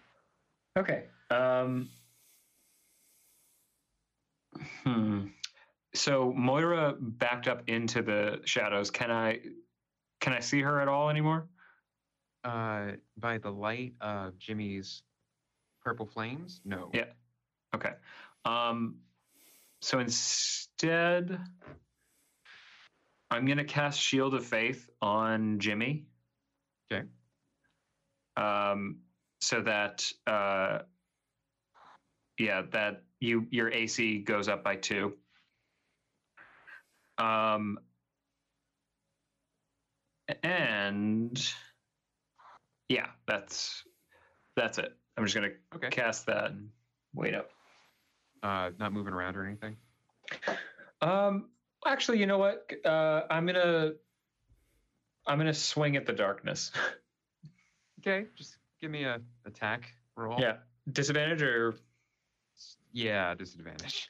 Okay. Um. Hmm. So Moira backed up into the shadows. Can I, can I see her at all anymore? Uh, by the light of Jimmy's purple flames, no. Yeah. Okay. Um. So instead, I'm gonna cast Shield of Faith on Jimmy. Okay. Um. So that uh. Yeah, that you your AC goes up by two. Um. And yeah, that's that's it. I'm just gonna Okay. cast that and wait up. Uh, not moving around or anything. Um, actually, you know what? Uh, I'm gonna, I'm gonna swing at the darkness. (laughs) Okay, just give me a attack roll. yeah, disadvantage or Yeah, disadvantage.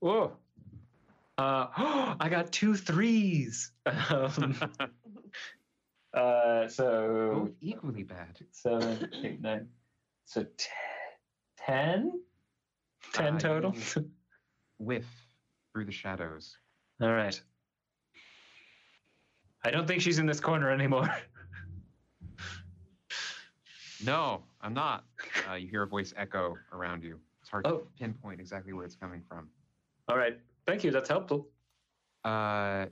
whoa. Uh, (gasps) I got two threes. (laughs) Um, (laughs) uh, so Both equally bad. seven, (coughs) eight, nine. So t- ten. Ten Uh, total. Whiff through the shadows. All right. I don't think she's in this corner anymore. (laughs) No, I'm not. Uh, you hear a voice echo around you. It's hard Oh. to pinpoint exactly where it's coming from. All right. Thank you. That's helpful. Uh,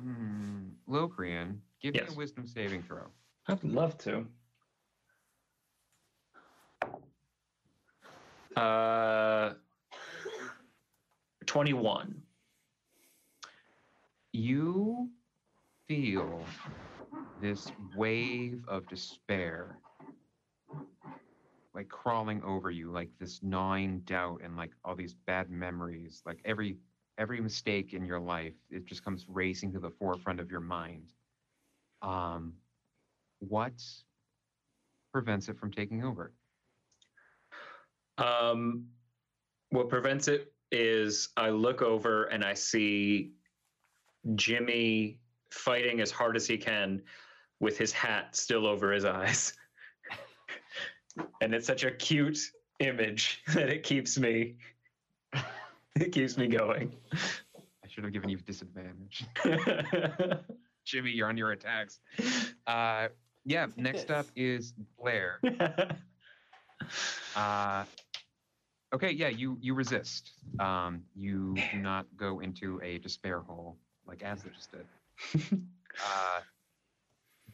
hmm, Locrian, give me a wisdom saving throw. I'd love to. Uh, 21. You feel this wave of despair like crawling over you like this gnawing doubt and like all these bad memories like every every mistake in your life it just comes racing to the forefront of your mind. Um what prevents it from taking over? Um, what prevents it is I look over and I see Jimmy fighting as hard as he can with his hat still over his eyes. and it's such a cute image (laughs) that it keeps me it keeps me going. i should have given you disadvantage (laughs) jimmy you're on your attacks uh yeah next up (laughs) is blair uh Okay, yeah, you you resist. Um, you do not go into a despair hole like Asla just did. uh,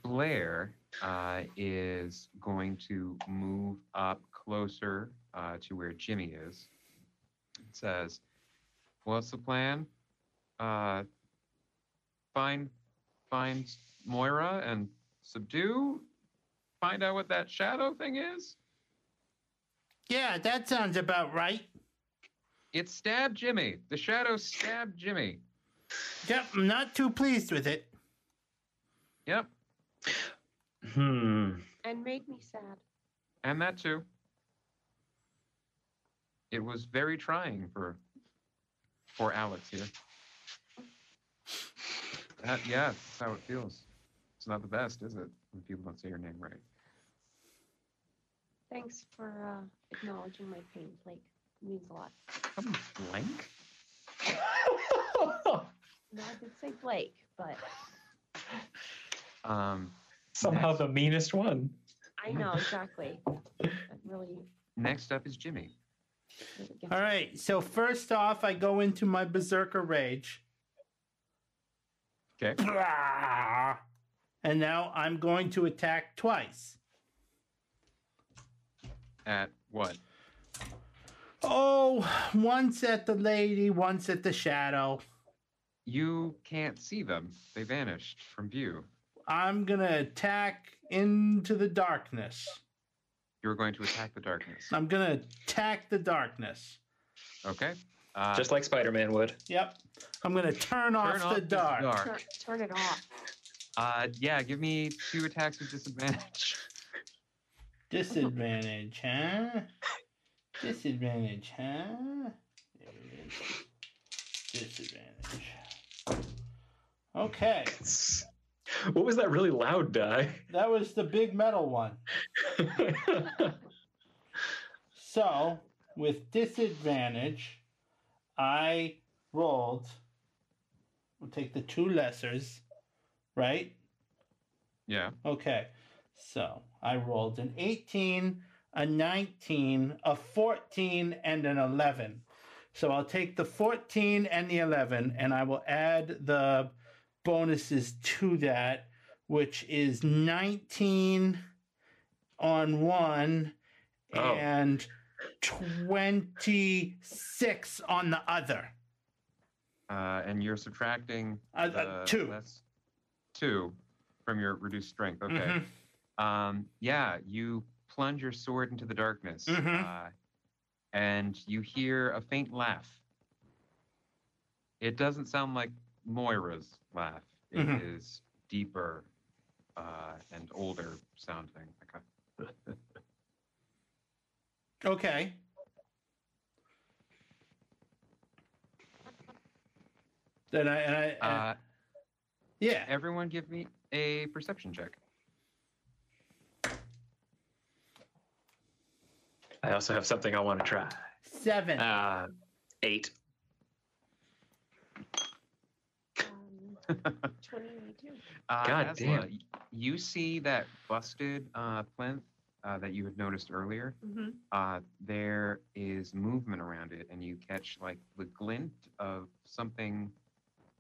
Blair uh, is going to move up closer uh, to where Jimmy is. It says, "What's the plan? Uh, find find Moira and subdue. Find out what that shadow thing is." Yeah, that sounds about right. It stabbed Jimmy. The shadow stabbed Jimmy. Yep, I'm not too pleased with it. Yep, Hmm. And made me sad. and that too. It was very trying for for Alex here. That, yeah, that's how it feels. It's not the best, is it? When people don't say your name right. Thanks for uh, acknowledging my pain, Blake. It means a lot. Come blank. No, I did say Blake, but (laughs) Um, Somehow Next. the meanest one. I know exactly. That really, next up is Jimmy. All right, so first off, I go into my berserker rage. Okay. And now I'm going to attack twice. At what? Oh, once at the lady, once at the shadow. You can't see them. They vanished from view. I'm going to attack into the darkness. You're going to attack the darkness. I'm going to attack the darkness. Okay. Uh, Just like Spider-Man would. Yep. I'm going to turn, off, off the the dark. dark. turn, turn it off. Uh, yeah, give me two attacks with disadvantage. Disadvantage, huh? Disadvantage, huh? There it is. Disadvantage. Okay, (laughs) What was that really loud die? that was the big metal one. (laughs) So, with disadvantage, I rolled. We'll take the two lessers, right? Yeah. Okay, so I rolled an 18, a 19, a 14, and an 11. So I'll take the 14 and the 11, and I will add the bonuses to that, which is 19 on one Oh. and 26 on the other. Uh, and you're subtracting Uh, uh, two. less- two from your reduced strength. Okay. Mhm. Um, yeah, you plunge your sword into the darkness, Mhm. uh, and you hear a faint laugh. It doesn't sound like Moira's laugh. It is Mhm. deeper uh, and older sounding. Like (laughs) a, Okay. Then I, and I, and- uh, yeah. everyone, give me a perception check. I also have something I want to try. Seven. Uh, eight. Um, 22. Uh, God Asla, damn. You see that busted uh, plinth uh, that you had noticed earlier. Mm-hmm. uh, there is movement around it, and you catch like the glint of something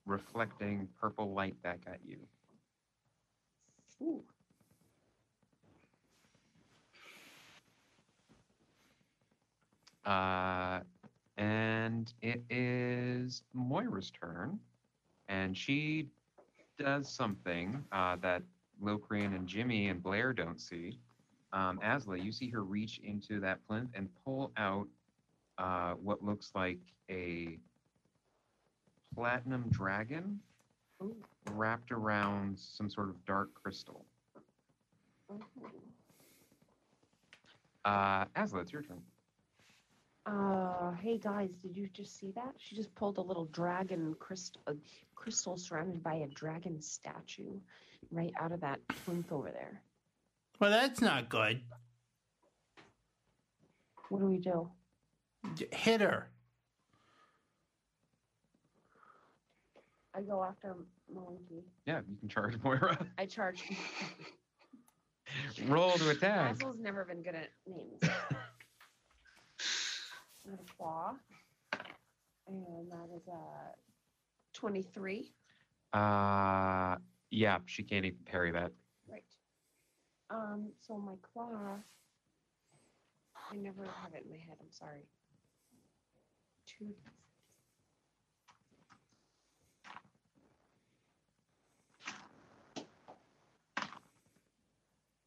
reflecting purple light back at you. Ooh. Uh, and it is Moira's turn, and she does something uh, that Locrian and Jimmy and Blair don't see. Um, Asla, you see her reach into that plinth and pull out uh, what looks like a platinum dragon Ooh. wrapped around some sort of dark crystal. Mhm. Uh, Asla, it's your turn. Uh, hey guys, did you just see that? She just pulled a little dragon crystal, uh, crystal surrounded by a dragon statue, right out of that plinth over there. Well, that's not good. What do we do? J- Hit her. I go after Monkey. Yeah, you can charge (laughs) Moira. I charge. Roll to attack. Basil's never been good at names. (laughs) Claw. And that is a 23. Uh, yeah, she can't even parry that. Right. Um, so my claw. I never have it in my head. I'm sorry. Two.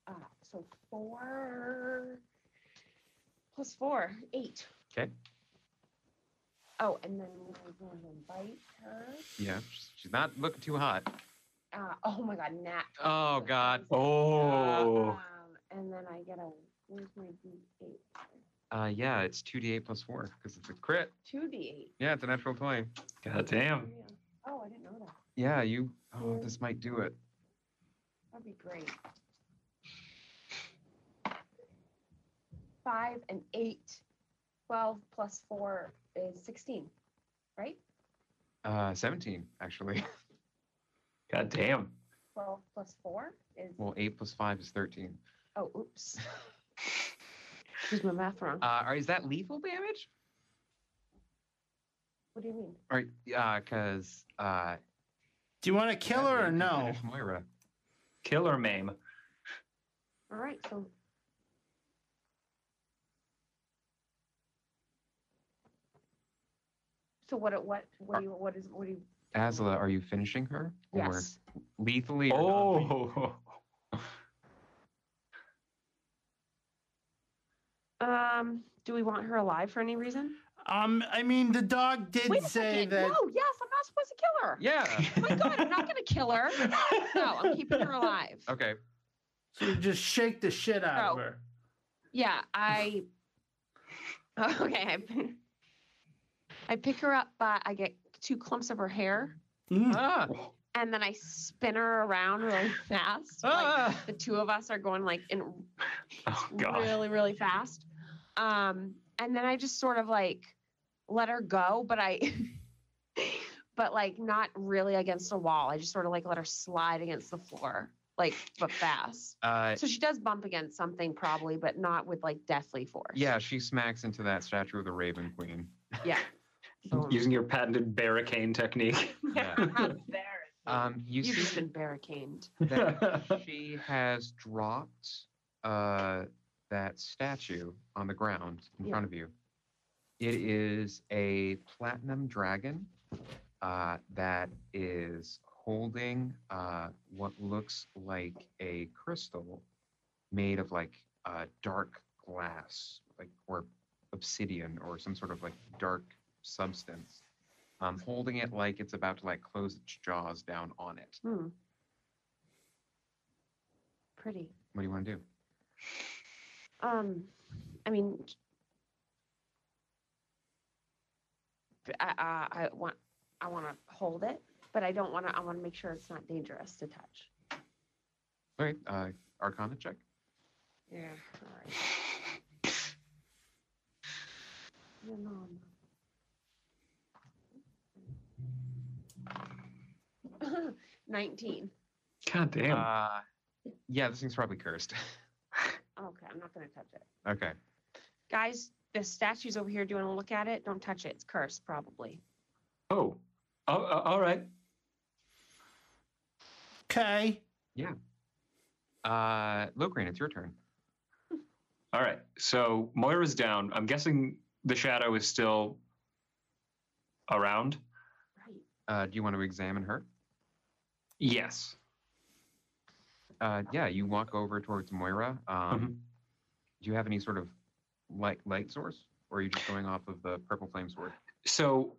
Uh, so four plus four, eight. 'Kay. Oh, and then we're going to bite her. Yeah, she's- she's not looking too hot. Uh, oh my god, nat. Oh God. Oh. Um, and then I get a where's my d8? Uh, yeah, it's two d8 plus four because it's a crit. Two d8. Yeah, it's a natural twenty. God damn. Oh, I didn't know that. Yeah, you. Oh, Yeah. this might do it. That'd be great. Five and eight. 12 plus four is 16, right? Uh, seventeen actually. (laughs) God damn. 12 plus four is, Well, eight plus five is thirteen. oh, oops. (laughs) Here's my math wrong. Uh, are- is that lethal damage? What do you mean? Right. Yeah, because uh. Do you want to kill her or no? Moira. Kill or maim. All right, so. So what, what, what do you, what is, what do you, Asla, are you finishing her? Or yes. lethally? Or non-lethally? Oh. (laughs) Um, do we want her alive for any reason? Um, I mean, the dog did Wait a say second. that. No, yes, I'm not supposed to kill her. Yeah. Oh my god, I'm not gonna kill her. (laughs) No, I'm keeping her alive. Okay. So you just shake the shit out of Oh. her. Yeah, I. (laughs) Okay, I, I pick her up, but I get two clumps of her hair, Mm. Ah. and then I spin her around really fast. Like Ah. the two of us are going like in Oh really, really fast. Um, and then I just sort of like let her go, but I, (laughs) but like not really against a wall. I just sort of like let her slide against the floor, like but fast. Uh, So she does bump against something probably, but not with like deathly force. yeah, she smacks into that statue of the Raven Queen. Yeah. (laughs) So, Using your patented barricade technique. (laughs) Yeah. Um, you You've just see been barricaded. that (laughs) she has dropped uh, that statue on the ground in Yeah. front of you. It is a platinum dragon uh, that is holding uh, what looks like a crystal made of like uh, dark glass, like or obsidian or some sort of like dark substance, um, holding it like it's about to like close its jaws down on it. Hmm. Pretty. What do you want to do? Um, I mean, I, I, I want I want to hold it, but I don't want to. I want to make sure it's not dangerous to touch. All right, uh, Arcana check. Yeah. All right. (laughs) Yeah. (laughs) 19. God damn. Uh, yeah, this thing's probably cursed. (laughs) okay, I'm not going to touch it. Okay. Guys, the statue's over here. Do you want to look at it? Don't touch it. It's cursed, probably. Oh. uh, uh all right. Okay. Yeah. Uh, Locrian, it's your turn. (laughs) all right. So Moira's down. I'm guessing the shadow is still around. Right. Uh, do you want to examine her? Yes. Uh, yeah, you walk over towards Moira. Um, Do you have any sort of light light source, or are you just going off of the purple flame sword? So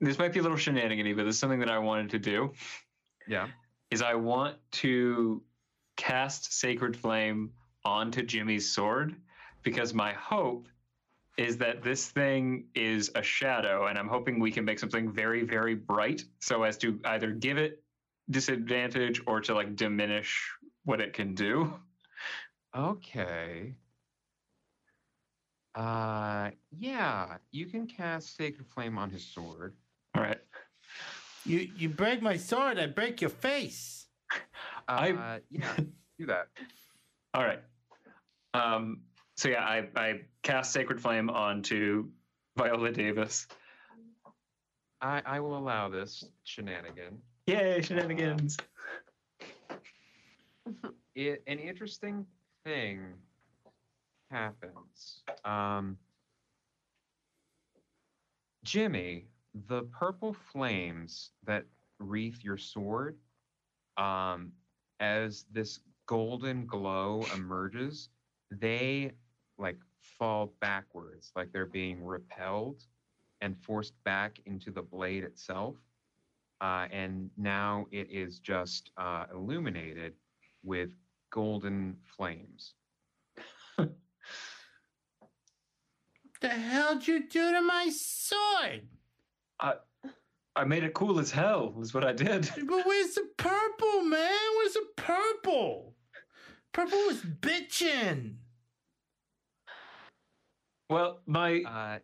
this might be a little shenanigan but is something that I wanted to do. Yeah. Is I want to cast Sacred Flame onto Jimmy's sword because my hope is that this thing is a shadow and I'm hoping we can make something very, very bright so as to either give it disadvantage or to like diminish what it can do. Okay. Uh, yeah, you can cast Sacred Flame on his sword. All right. You you break my sword, I break your face. Uh, I- yeah, do that. (laughs) All right. Um, so yeah, I, I cast Sacred Flame onto Viola Davis. I, I will allow this shenanigan. Yay, shenanigans! It, an interesting thing happens. Um, Jimmy, the purple flames that wreath your sword, um, as this golden glow emerges, they like fall backwards, like they're being repelled and forced back into the blade itself. Uh, and now it is just uh, illuminated with golden flames. What (laughs) the hell'd you do to my sword? I made it cool as hell, is what I did. (laughs) But where's the purple, man? Where's the purple? Purple was bitchin'. Well, my Uh,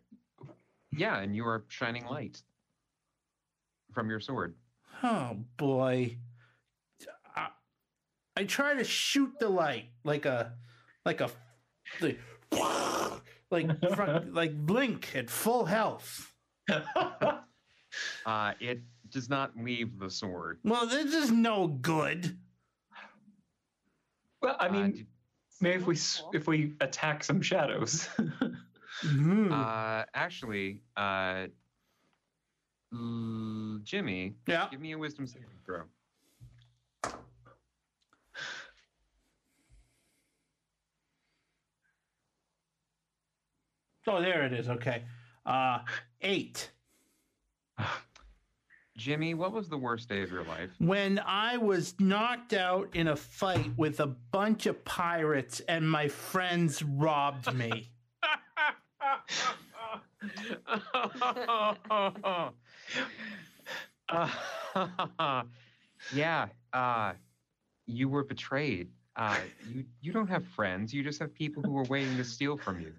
yeah, and you are shining light from your sword. Oh boy. I, I try to shoot the light like a like a like (laughs) like, front- (laughs) like blink at full health. (laughs) Uh, it does not leave the sword. Well, this is no good. well, I Uh, mean, d- maybe if we s- if we attack some shadows. Hmm. uh, actually, uh, l- Jimmy, yeah. give me a wisdom saving throw. Oh, there it is. Okay. Uh, eight. (sighs) Jimmy, what was the worst day of your life? When I was knocked out in a fight with a bunch of pirates and my friends robbed me. Uh, yeah, uh, you were betrayed. Uh, you you don't have friends. You just have people who are waiting to steal from you.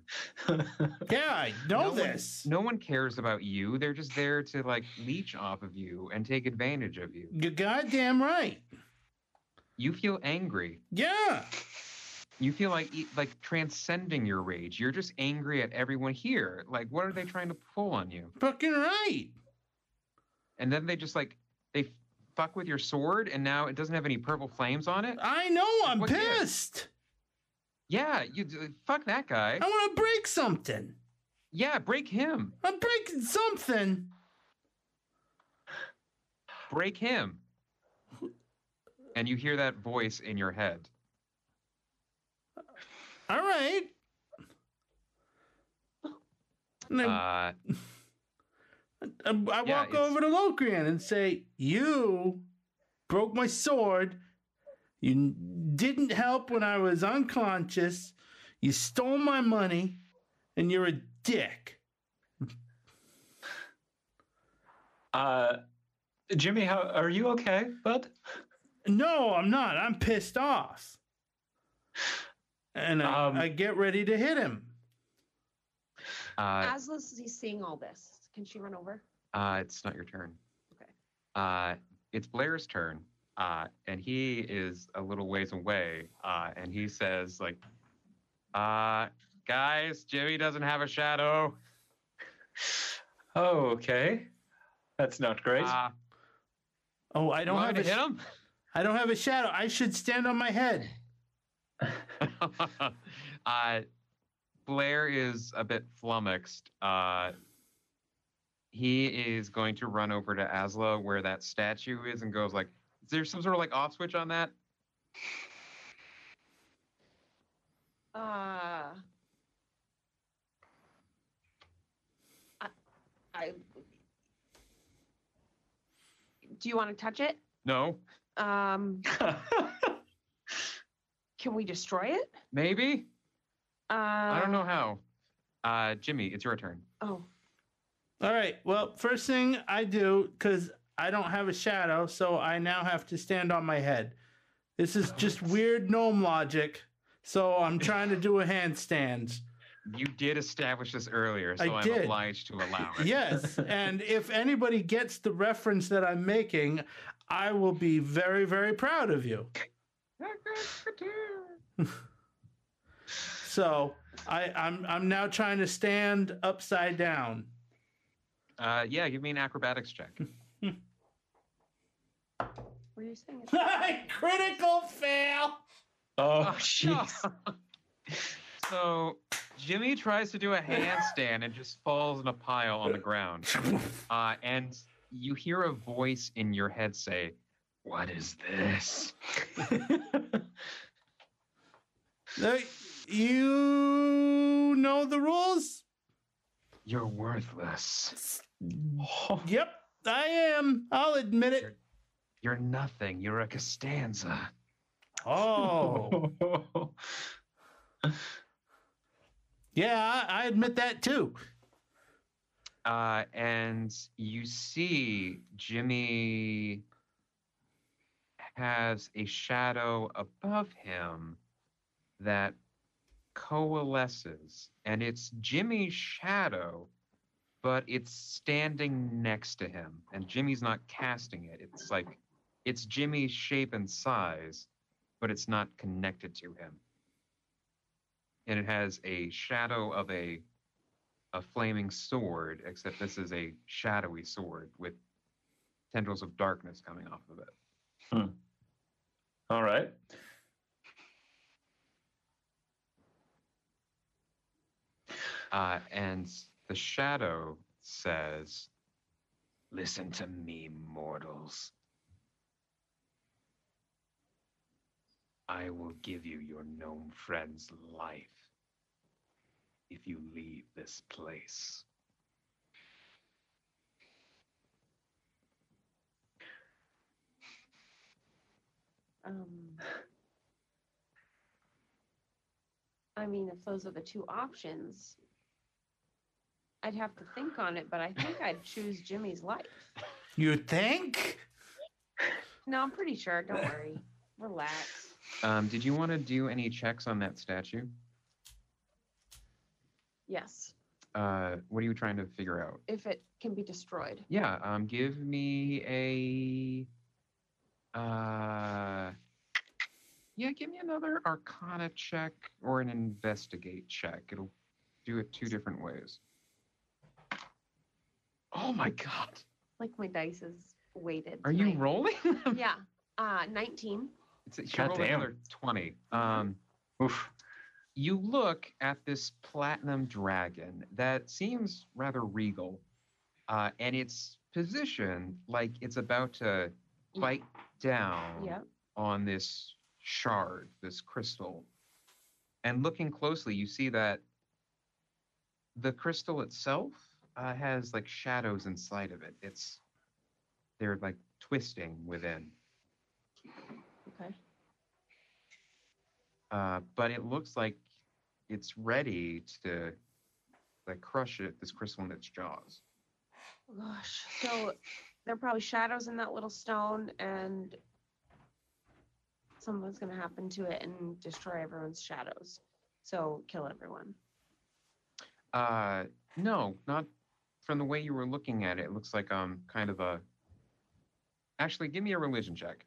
Yeah, I know No one- this. No one cares about you. They're just there to like leech off of you and take advantage of you. You're goddamn right. You feel angry. Yeah. You feel like like transcending your rage. You're just angry at everyone here. Like, what are they trying to pull on you? Fucking right. And then they just like they fuck with your sword, and now it doesn't have any purple flames on it. I know I'm What gives? pissed. Yeah, you fuck that guy. I want to break something. Yeah, break him. I'm breaking something. Break him. And you hear that voice in your head. All right. And then Uh, (laughs) I, I yeah, walk over to Locrian and say, You broke my sword. You didn't help when I was unconscious. You stole my money. And you're a dick. (laughs) uh, Jimmy, how are you okay, bud? No, I'm not. I'm pissed off. And I, Um, I get ready to hit him. uh, As Lizzie's seeing all this, can she run over? uh, it's not your turn. Okay. Uh, it's Blair's turn. Uh, and he is a little ways away. Uh, and he says, like, uh, guys, Jimmy doesn't have a shadow. Oh, okay. That's not great. Uh, Oh, I don't want have me a hit him? I don't have a shadow. I should stand on my head. (laughs) uh, Blair is a bit flummoxed. Uh, he is going to run over to Asla where that statue is and goes like, "Is there some sort of like off switch on that?" Uh, I, I. Do you want to touch it? No, Um, (laughs) can we destroy it? maybe. Uh, I don't know how. Uh, Jimmy, it's your turn. Oh, All right. Well, first thing I do, because I don't have a shadow, so I now have to stand on my head. This is (laughs) just weird gnome logic. So I'm trying to do a handstand. You did establish this earlier, so I I'm did. obliged to allow it. Yes. (laughs) And if anybody gets the reference that I'm making, I will be very, very proud of you. (laughs) (laughs) So I, I'm I'm now trying to stand upside down. Uh, yeah, give me an acrobatics check. (laughs) What are you saying? (laughs) Critical fail. Oh, jeez. so Jimmy tries to do a handstand and just falls in a pile on the ground. Uh, and you hear a voice in your head say, What is this? Uh, you know the rules? You're worthless. (laughs) Yep, I am. I'll admit it. You're nothing. You're a Costanza. Oh, (laughs) yeah, I, I admit that too. Uh, and you see Jimmy has a shadow above him that coalesces, and it's Jimmy's shadow, but it's standing next to him, and Jimmy's not casting it. It's like it's Jimmy's shape and size, but it's not connected to him. And it has a shadow of a a flaming sword, except this is a shadowy sword with tendrils of darkness coming off of it. Hmm. All right. Uh, and the shadow says, Listen to me, mortals. I will give you your gnome friend's life if you leave this place. Um, I mean, if those are the two options, I'd have to think on it, but I think I'd choose Jimmy's life. You think? No, I'm pretty sure. Don't worry. Relax. Um, did you want to do any checks on that statue? Yes, Uh, what are you trying to figure out? if it can be destroyed. Yeah, um, give me a. Uh, yeah, give me another Arcana check or an Investigate check. It'll do it two different ways. Oh my God! Like my dice is weighted. Are you tonight. rolling? (laughs) Yeah. Uh, 19. It's, you God rolled damn. another twenty. Um, Oof. you look at this platinum dragon that seems rather regal, uh, and its position like it's about to bite down Yep. on this shard, this crystal. And looking closely, you see that the crystal itself uh, has like shadows inside of it. It's they're like twisting within, Okay. uh, but it looks like it's ready to like crush it, this crystal in its jaws. Gosh. So there are probably shadows in that little stone, and something's going to happen to it and destroy everyone's shadows. So kill everyone. Uh, no, not from the way you were looking at it. It looks like um kind of a. Actually, give me a religion check.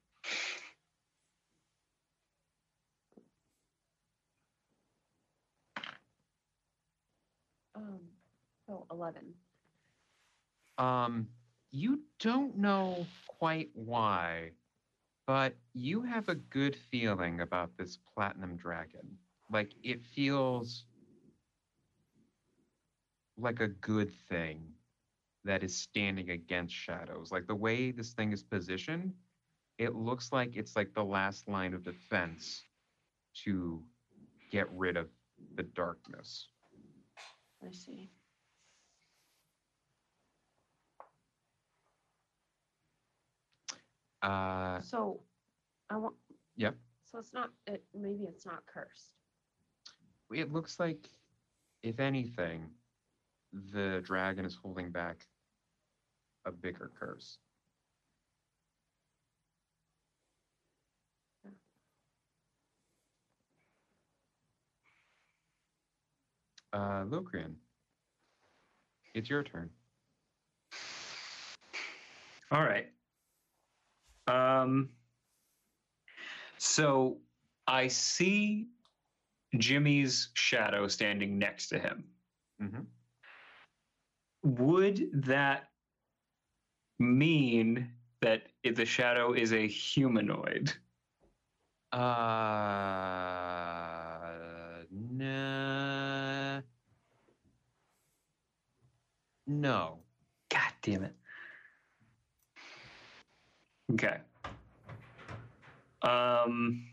Um, oh, 11. Um, you don't know quite why, but you have a good feeling about this platinum dragon. Like it feels like a good thing that is standing against shadows. Like the way this thing is positioned, it looks like it's like the last line of defense to get rid of the darkness. I see. Uh, So I want. Yep. So it's not. It, maybe it's not cursed. It looks like, if anything, the dragon is holding back a bigger curse. Uh, Locrian, it's your turn. All right. Um. So I see Jimmy's shadow standing next to him. hmm Would that mean that the shadow is a humanoid? Uh, nah. No. God damn it. Okay. Um.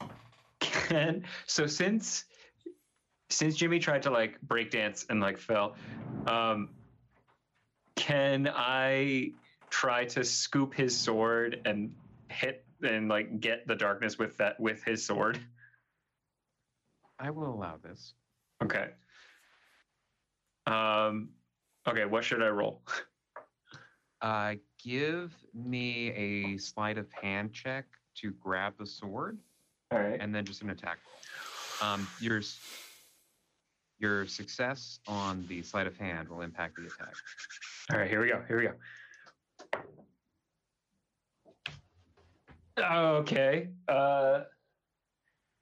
(laughs) Can so since since Jimmy tried to like break dance and like fell, um, can I try to scoop his sword and hit and like get the darkness with that with his sword? I will allow this. Okay. Um. Okay. What should I roll? Uh, give me a sleight of hand check to grab the sword, All right. and then just an attack roll. Um, your success on the sleight of hand will impact the attack. All right, here we go. Here we go. Okay. Uh,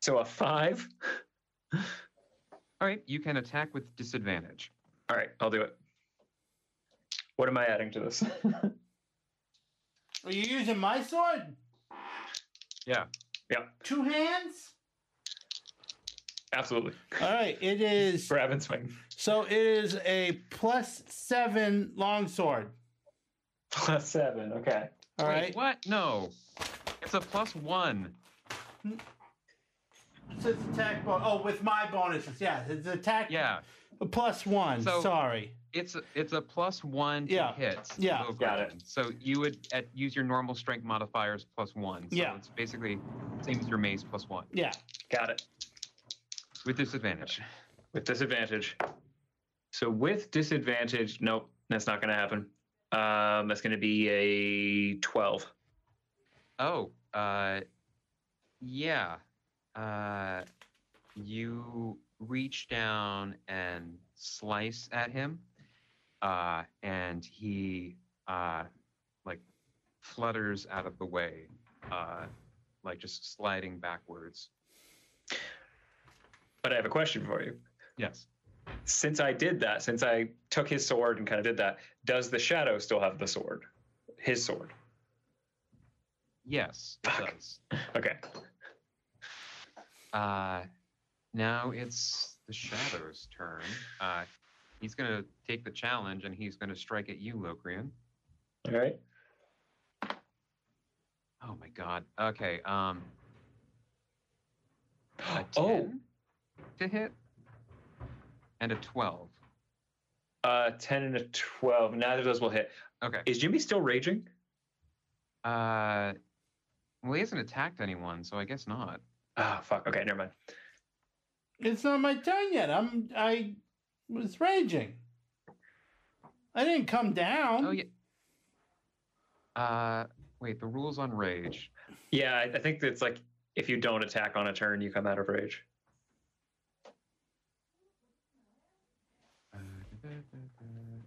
so a five. All right, you can attack with disadvantage. All right, I'll do it. What am I adding to this? Are you using my sword? Yeah. Two hands? Absolutely. All right, it is. (laughs) Grab and swing. So it is a plus seven longsword. Plus seven. Okay. All Wait, right. What? No. It's a plus one. Hmm? So it's attack bon- Oh, with my bonuses. Yeah, it's attack Yeah. plus one. So- Sorry. It's a, it's a plus one to Yeah. hit. Yeah. Got it. So you would at, use your normal strength modifiers plus one. So Yeah. It's basically same as your mace plus one Yeah. Got it. With disadvantage. With disadvantage. So with disadvantage, nope, that's not going to happen. Um, that's going to be a twelve. Oh, uh, yeah. Uh, you reach down and slice at him, uh, and he uh, like flutters out of the way, uh, like just sliding backwards. But I have a question for you. Yes. since I did that, since I took his sword and kind of did that, does the shadow still have the sword? His sword. Yes, it Fuck. does. Okay. Uh, now it's the Shadow's turn. Uh, he's going to take the challenge and he's going to strike at you, Locrian. All right. Oh my god. Okay, um. A (gasps) 10 Oh. To hit and a 12. Uh, 10 and a 12. Neither of those will hit. Okay. Is Jimmy still raging? Uh, well, he hasn't attacked anyone, so I guess not. Oh, fuck. Okay, never mind. It's not my turn yet. I'm. I was raging. I didn't come down. Oh, yeah. Uh, wait, the rules on rage. Yeah, I, I think it's like if you don't attack on a turn, you come out of rage.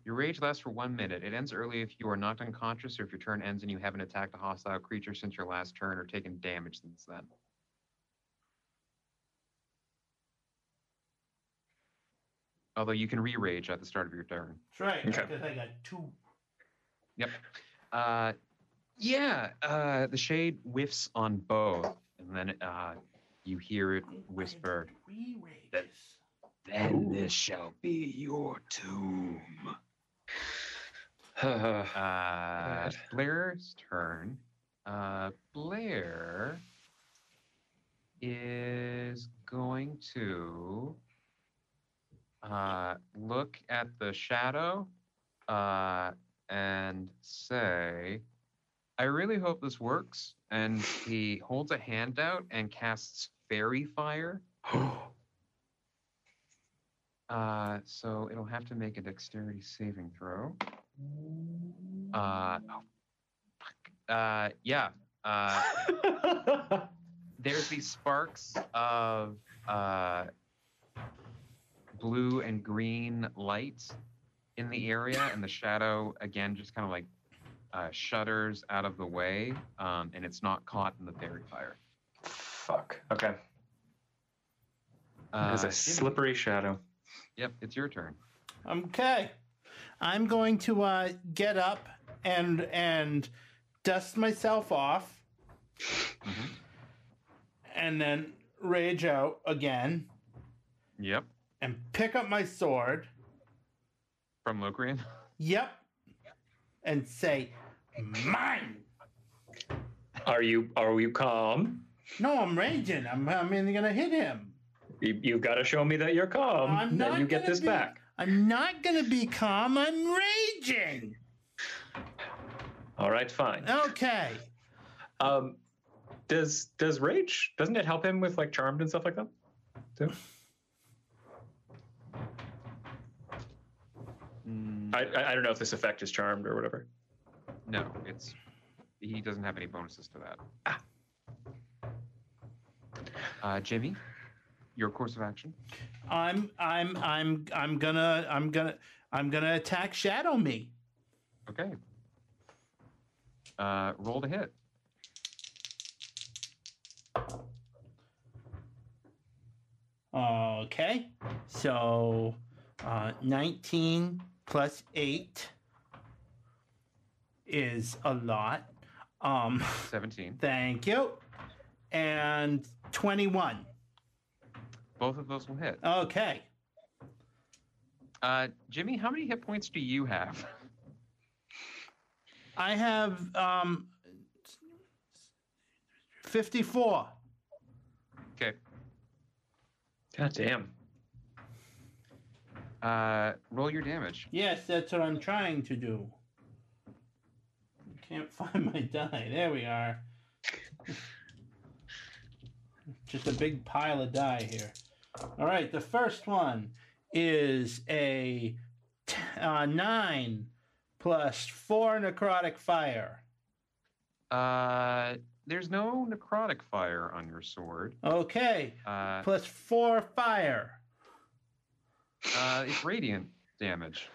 Your rage lasts for one minute. It ends early if you are knocked unconscious or if your turn ends and you haven't attacked a hostile creature since your last turn or taken damage since then. Although you can re-rage at the start of your turn. That's right. Okay. Because I got two. Uh, yeah, uh, the shade whiffs on both, and then uh, you hear it whisper, rages. "Then this shall be your tomb." (sighs) Uh, Blair's turn. Uh, Blair is going to uh, look at the shadow uh, and say, I really hope this works. And he holds a hand out and casts Faerie Fire. (gasps) (gasps) Uh, so it'll have to make a dexterity saving throw. Uh, oh, fuck. Uh, yeah. Uh, (laughs) there's these sparks of uh, blue and green light in the area, and the shadow again just kind of like uh, shudders out of the way, um, and it's not caught in the faerie fire. fuck. Okay. Uh, There's a slippery shadow. Yep, it's your turn. Okay. I'm going to uh, get up and and dust myself off Mhm. and then rage out again Yep, and pick up my sword. from Locrian. Yep. And say, mine. Are you are you calm? No, I'm raging. I'm, I'm going to hit him. You, you've got to show me that you're calm. I'm that not you get gonna this be- back. I'm not going to be calm. I'm raging. All right, fine. Okay. Um, does does rage doesn't it help him with like charmed and stuff like that? Too? Mm, I, I I don't know if this effect is charmed or whatever. no, it's he doesn't have any bonuses to that. Ah. Uh, Jimmy, your course of action. I'm I'm I'm I'm gonna I'm gonna I'm gonna attack Shadow Me. Okay. Uh, roll to hit. Okay. So uh, 19 plus 8 is a lot. Um, 17. (laughs) thank you. And 21. Both of those will hit. Okay. Uh, Jimmy, how many hit points do you have? I have um, 54. Okay. God damn. Uh, roll your damage. Yes, that's what I'm trying to do. Can't (laughs) find my die. There we are. (laughs) Just a big pile of die here. All right, the first one is a t- uh, nine plus four necrotic fire. Uh, there's no necrotic fire on your sword. Okay, Uh, plus four fire. uh, it's radiant damage.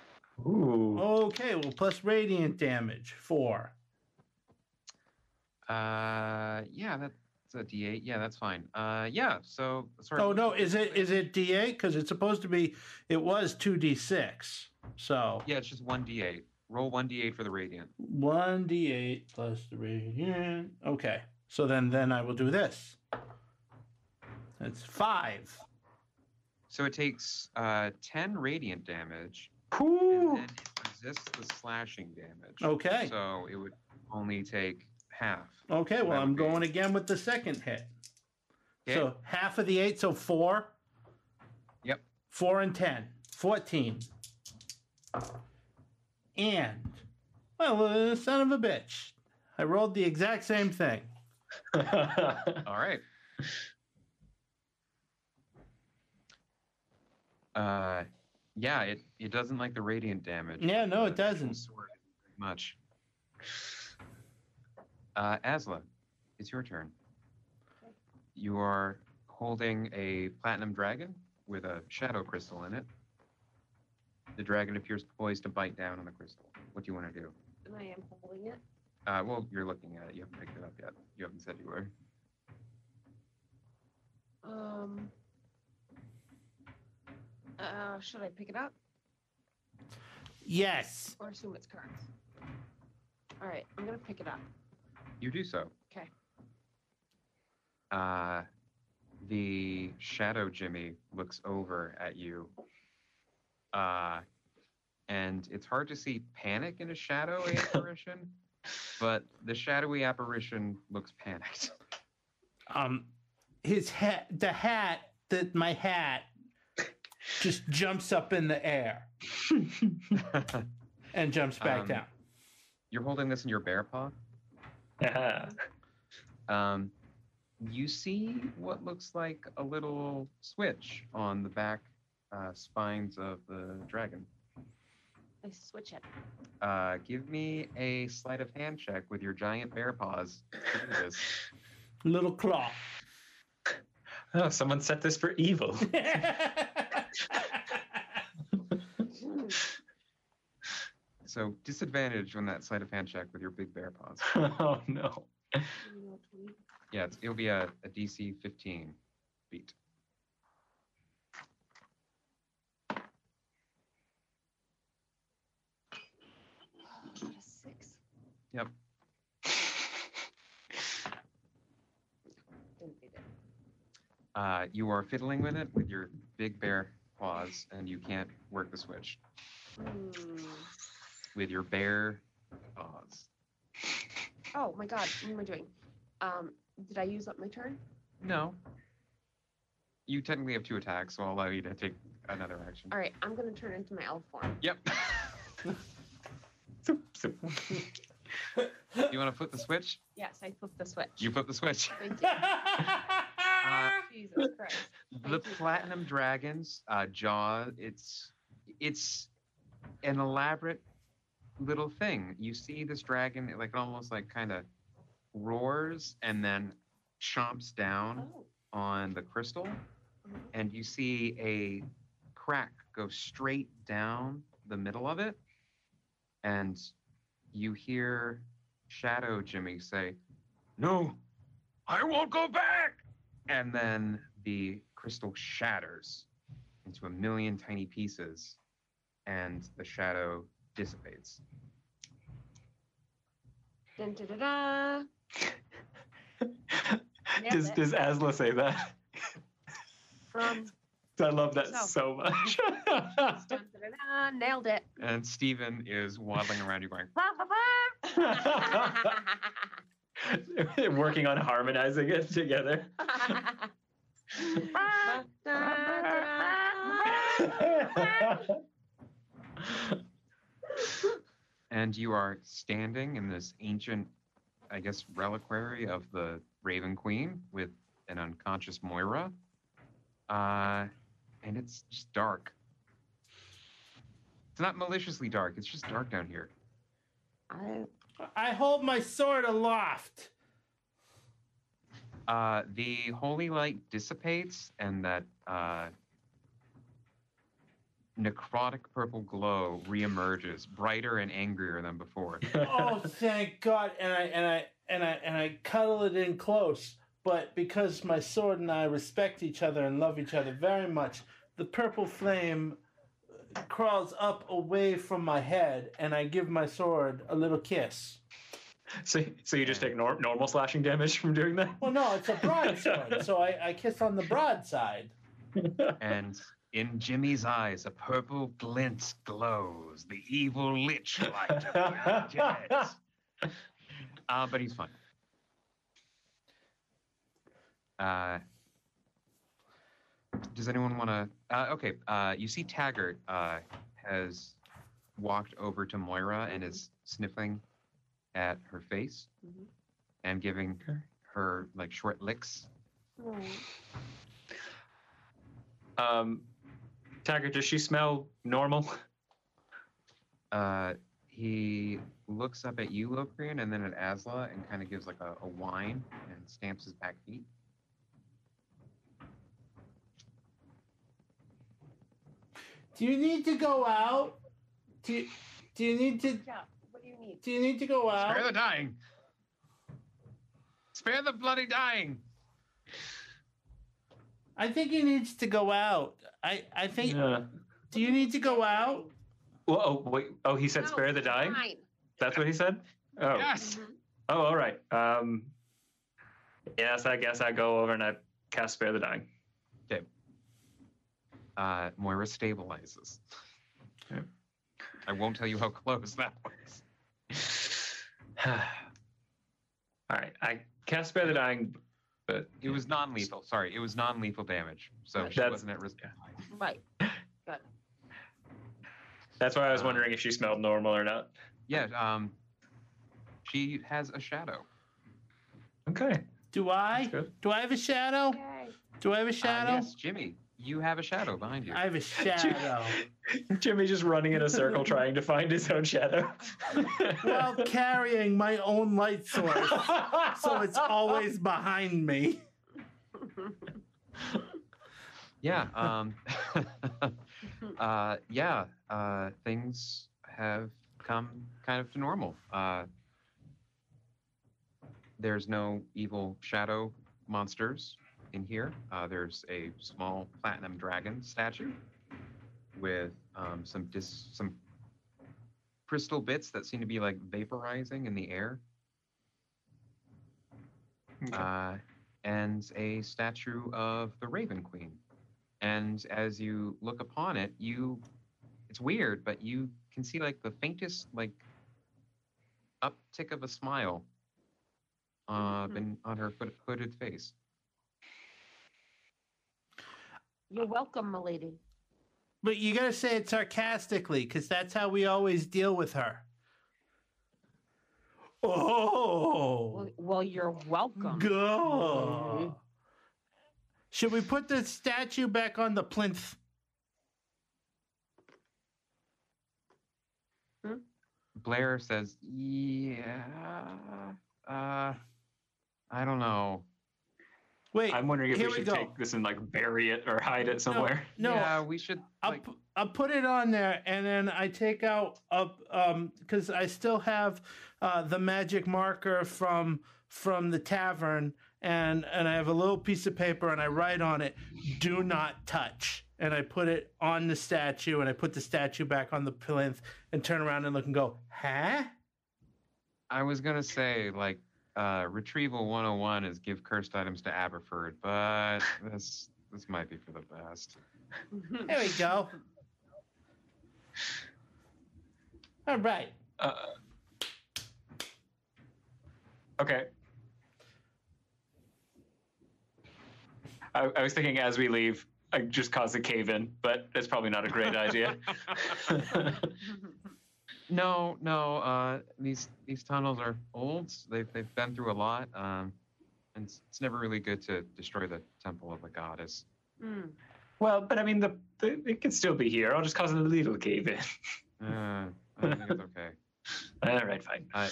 Ooh. Okay, well, plus radiant damage, four. Uh, yeah, that's a D8. Yeah, that's fine. Uh, yeah. So, sorry. Oh no, is it is it D8? Because it's supposed to be. It was two D6. So Yeah, it's just one D8. Roll one D8 for the radiant. one D8 plus the radiant. Okay, so then then I will do this. That's five. So it takes uh 10 radiant damage, and Ooh. then it resists the slashing damage. Okay. So it would only take half. Okay, well I'm going again with the second hit. Okay. So half of the eight, so four. Yep. Four and ten. Fourteen. And well, uh, son of a bitch. I rolled the exact same thing. (laughs) All right. Uh, yeah, it it doesn't like the radiant damage. Yeah, no, it doesn't. Much. Uh, Asla, it's your turn. You are holding a platinum dragon with a shadow crystal in it. The dragon appears poised to bite down on the crystal. What do you want to do? And I am holding it. Uh, well, you're looking at it. You haven't picked it up yet. You haven't said you were. Um. Uh, should I pick it up Yes. or assume it's cards? All right, I'm gonna pick it up. You do so. 'Kay. Uh, the shadow Jimmy looks over at you. Uh, and it's hard to see panic in a shadow (laughs) apparition, but the shadowy apparition looks panicked. Um, his hat, the hat, that my hat, just jumps up in the air (laughs) and jumps back Um, down. You're holding this in your bear paw. Yeah. (laughs) Um, you see what looks like a little switch on the back uh, spines of the dragon. I switch it. Uh, give me a sleight of hand check with your giant bear paws this. (laughs) Little claw. (laughs) Oh, someone set this for evil. So disadvantage on that sleight of hand check with your big bear paws. (laughs) oh no. You know, 20. Yeah, it's, it'll be a, a DC 15 beat. Six. Yep. Didn't beat it. Uh, you are fiddling with it with your big bear paws, and you can't work the switch Hmm. With your bare paws. Oh my god, what am I doing? Um, did I use up my turn? No. You technically have two attacks, so I'll allow you to take another action. All right, I'm gonna turn into my elf form. Yep. (laughs) Zoop, zoop. you want to flip the switch? Yes, I flipped the switch. You flip the switch. Thank you. (laughs) Uh, Jesus Christ. the Thank you. platinum dragons uh, jaw it's it's an elaborate little thing. You see this dragon it, like almost like kind of roars and then chomps down Oh. on the crystal. Mhm. and you see a crack go straight down the middle of it. And you hear shadow jimmy say no i won't go back. And then the crystal shatters into a million tiny pieces. And the shadow dissipates Dun, da, da, da. Does, it. does Asla say that? From (laughs) I love that So. so much. (laughs) dun, da, nailed it. and stephen is waddling around you going (laughs) Working on harmonizing it together. And you are standing in this ancient i guess reliquary of the raven queen with an unconscious moira. Uh, and it's just dark. It's not maliciously dark. It's just dark down here. I, I hold my sword aloft. uh, the holy light dissipates and that uh, necrotic purple glow reemerges brighter and angrier than before (laughs) Oh, thank God! And I and I and I and I cuddle it in close. But because my sword and I respect each other and love each other very much, the purple flame uh, crawls up away from my head, and I give my sword a little kiss. so, so you just take nor- normal slashing damage from doing that? Well, no, it's a broadsword, so I, I kiss on the broadside. and in Jimmy's eyes, a purple glint glows, the evil lich light of the. Uh, (laughs) but he's fine. Uh, does anyone want to? Uh, okay, uh, you see Taggart uh, has walked over to Moira and is sniffing at her face Mhm. and giving her her like short licks. Um, Taggart, does she smell normal? (laughs) Uh, he looks up at you, Locrian, and then at Asla, and kind of gives like a, a whine and stamps his back feet. Do you need to go out? Do you, do you need to yeah. What do you need? do you need to go out? Spare the dying. Spare the bloody dying. I think he needs to go out. I I think. Yeah. Do you need to go out? Well, oh, wait. Oh, he said No, spare the dying? fine. That's what he said? Oh. Yes. Mhm. Oh, all right. Um, yes, I guess I go over and I cast spare the dying. Okay. Uh, Moira stabilizes. Okay. I won't tell you how close that was. (sighs) all right. I cast spare the dying, but It was non-lethal. Sorry, it was non-lethal damage, so she That's- wasn't at risk. Right. that's why I was wondering if she smelled normal or not. Yeah. Um, she has a shadow. Okay. Do I? That's good. Do I have a shadow? Yay. Do I have a Uh, shadow? yes, Jimmy, you have a shadow behind you. I have a (laughs) shadow. Jimmy just running in a circle (laughs) trying to find his own shadow. (laughs) While carrying my own light source, so it's always behind me. Yeah. Um, uh, yeah. Uh, things have come kind of to normal. Uh, there's no evil shadow monsters in here. Uh, there's a small platinum dragon statue with um, some dis- some crystal bits that seem to be like vaporizing in the air, Okay. uh, and a statue of the Raven Queen. And as you look upon it, you it's weird, but you can see like the faintest like uptick of a smile uh, Mhm. been on her hooded face. You're welcome, milady. But you gotta say it sarcastically, because that's how we always deal with her. Oh, Well, well you're welcome. go. Should we put the statue back on the plinth? Blair says, "Yeah, uh, I don't know. Wait, I'm wondering if we we should go. take this and like bury it or hide it somewhere. no, yeah, we should. I'll, Like, pu- I'll put it on there and then I take out up um because I still have uh, the magic marker from from the tavern and and I have a little piece of paper and I write on it do not touch and I put it on the statue and I put the statue back on the plinth and turn around and look and go huh I was gonna say like uh, retrieval 101 is give cursed items to Aberford, but (laughs) this this might be for the best. there we go all right Uh, okay. I, I was thinking as we leave, I just cause a cave in, but it's probably not a great idea. (laughs) (laughs) No, no. Uh, these these tunnels are old. They've they've been through a lot. Um, and it's, it's never really good to destroy the temple of the goddess. Mm. well, but I mean, the, the it can still be here. I'll just cause a little cave in. (laughs) Uh, I think it's okay. (laughs) All right, fine. Uh,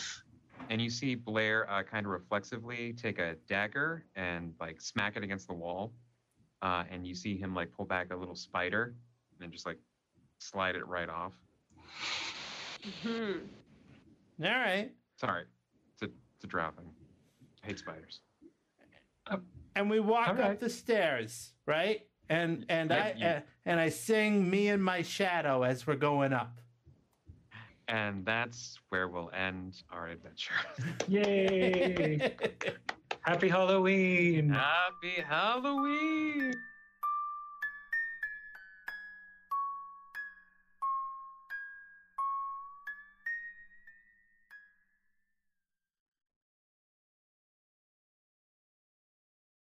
and you see Blair uh, kind of reflexively take a dagger and like smack it against the wall. Uh, and you see him like pull back a little spider and just like slide it right off. (laughs) Mhm. all right Sorry, it's a, it's a drow thing. I hate spiders. and we walk All right. up the stairs, right? And and I Right, you- uh, and I sing "Me and My Shadow" as we're going up. And that's where we'll end our adventure. (laughs) Yay! (laughs) Happy Halloween! Happy Halloween!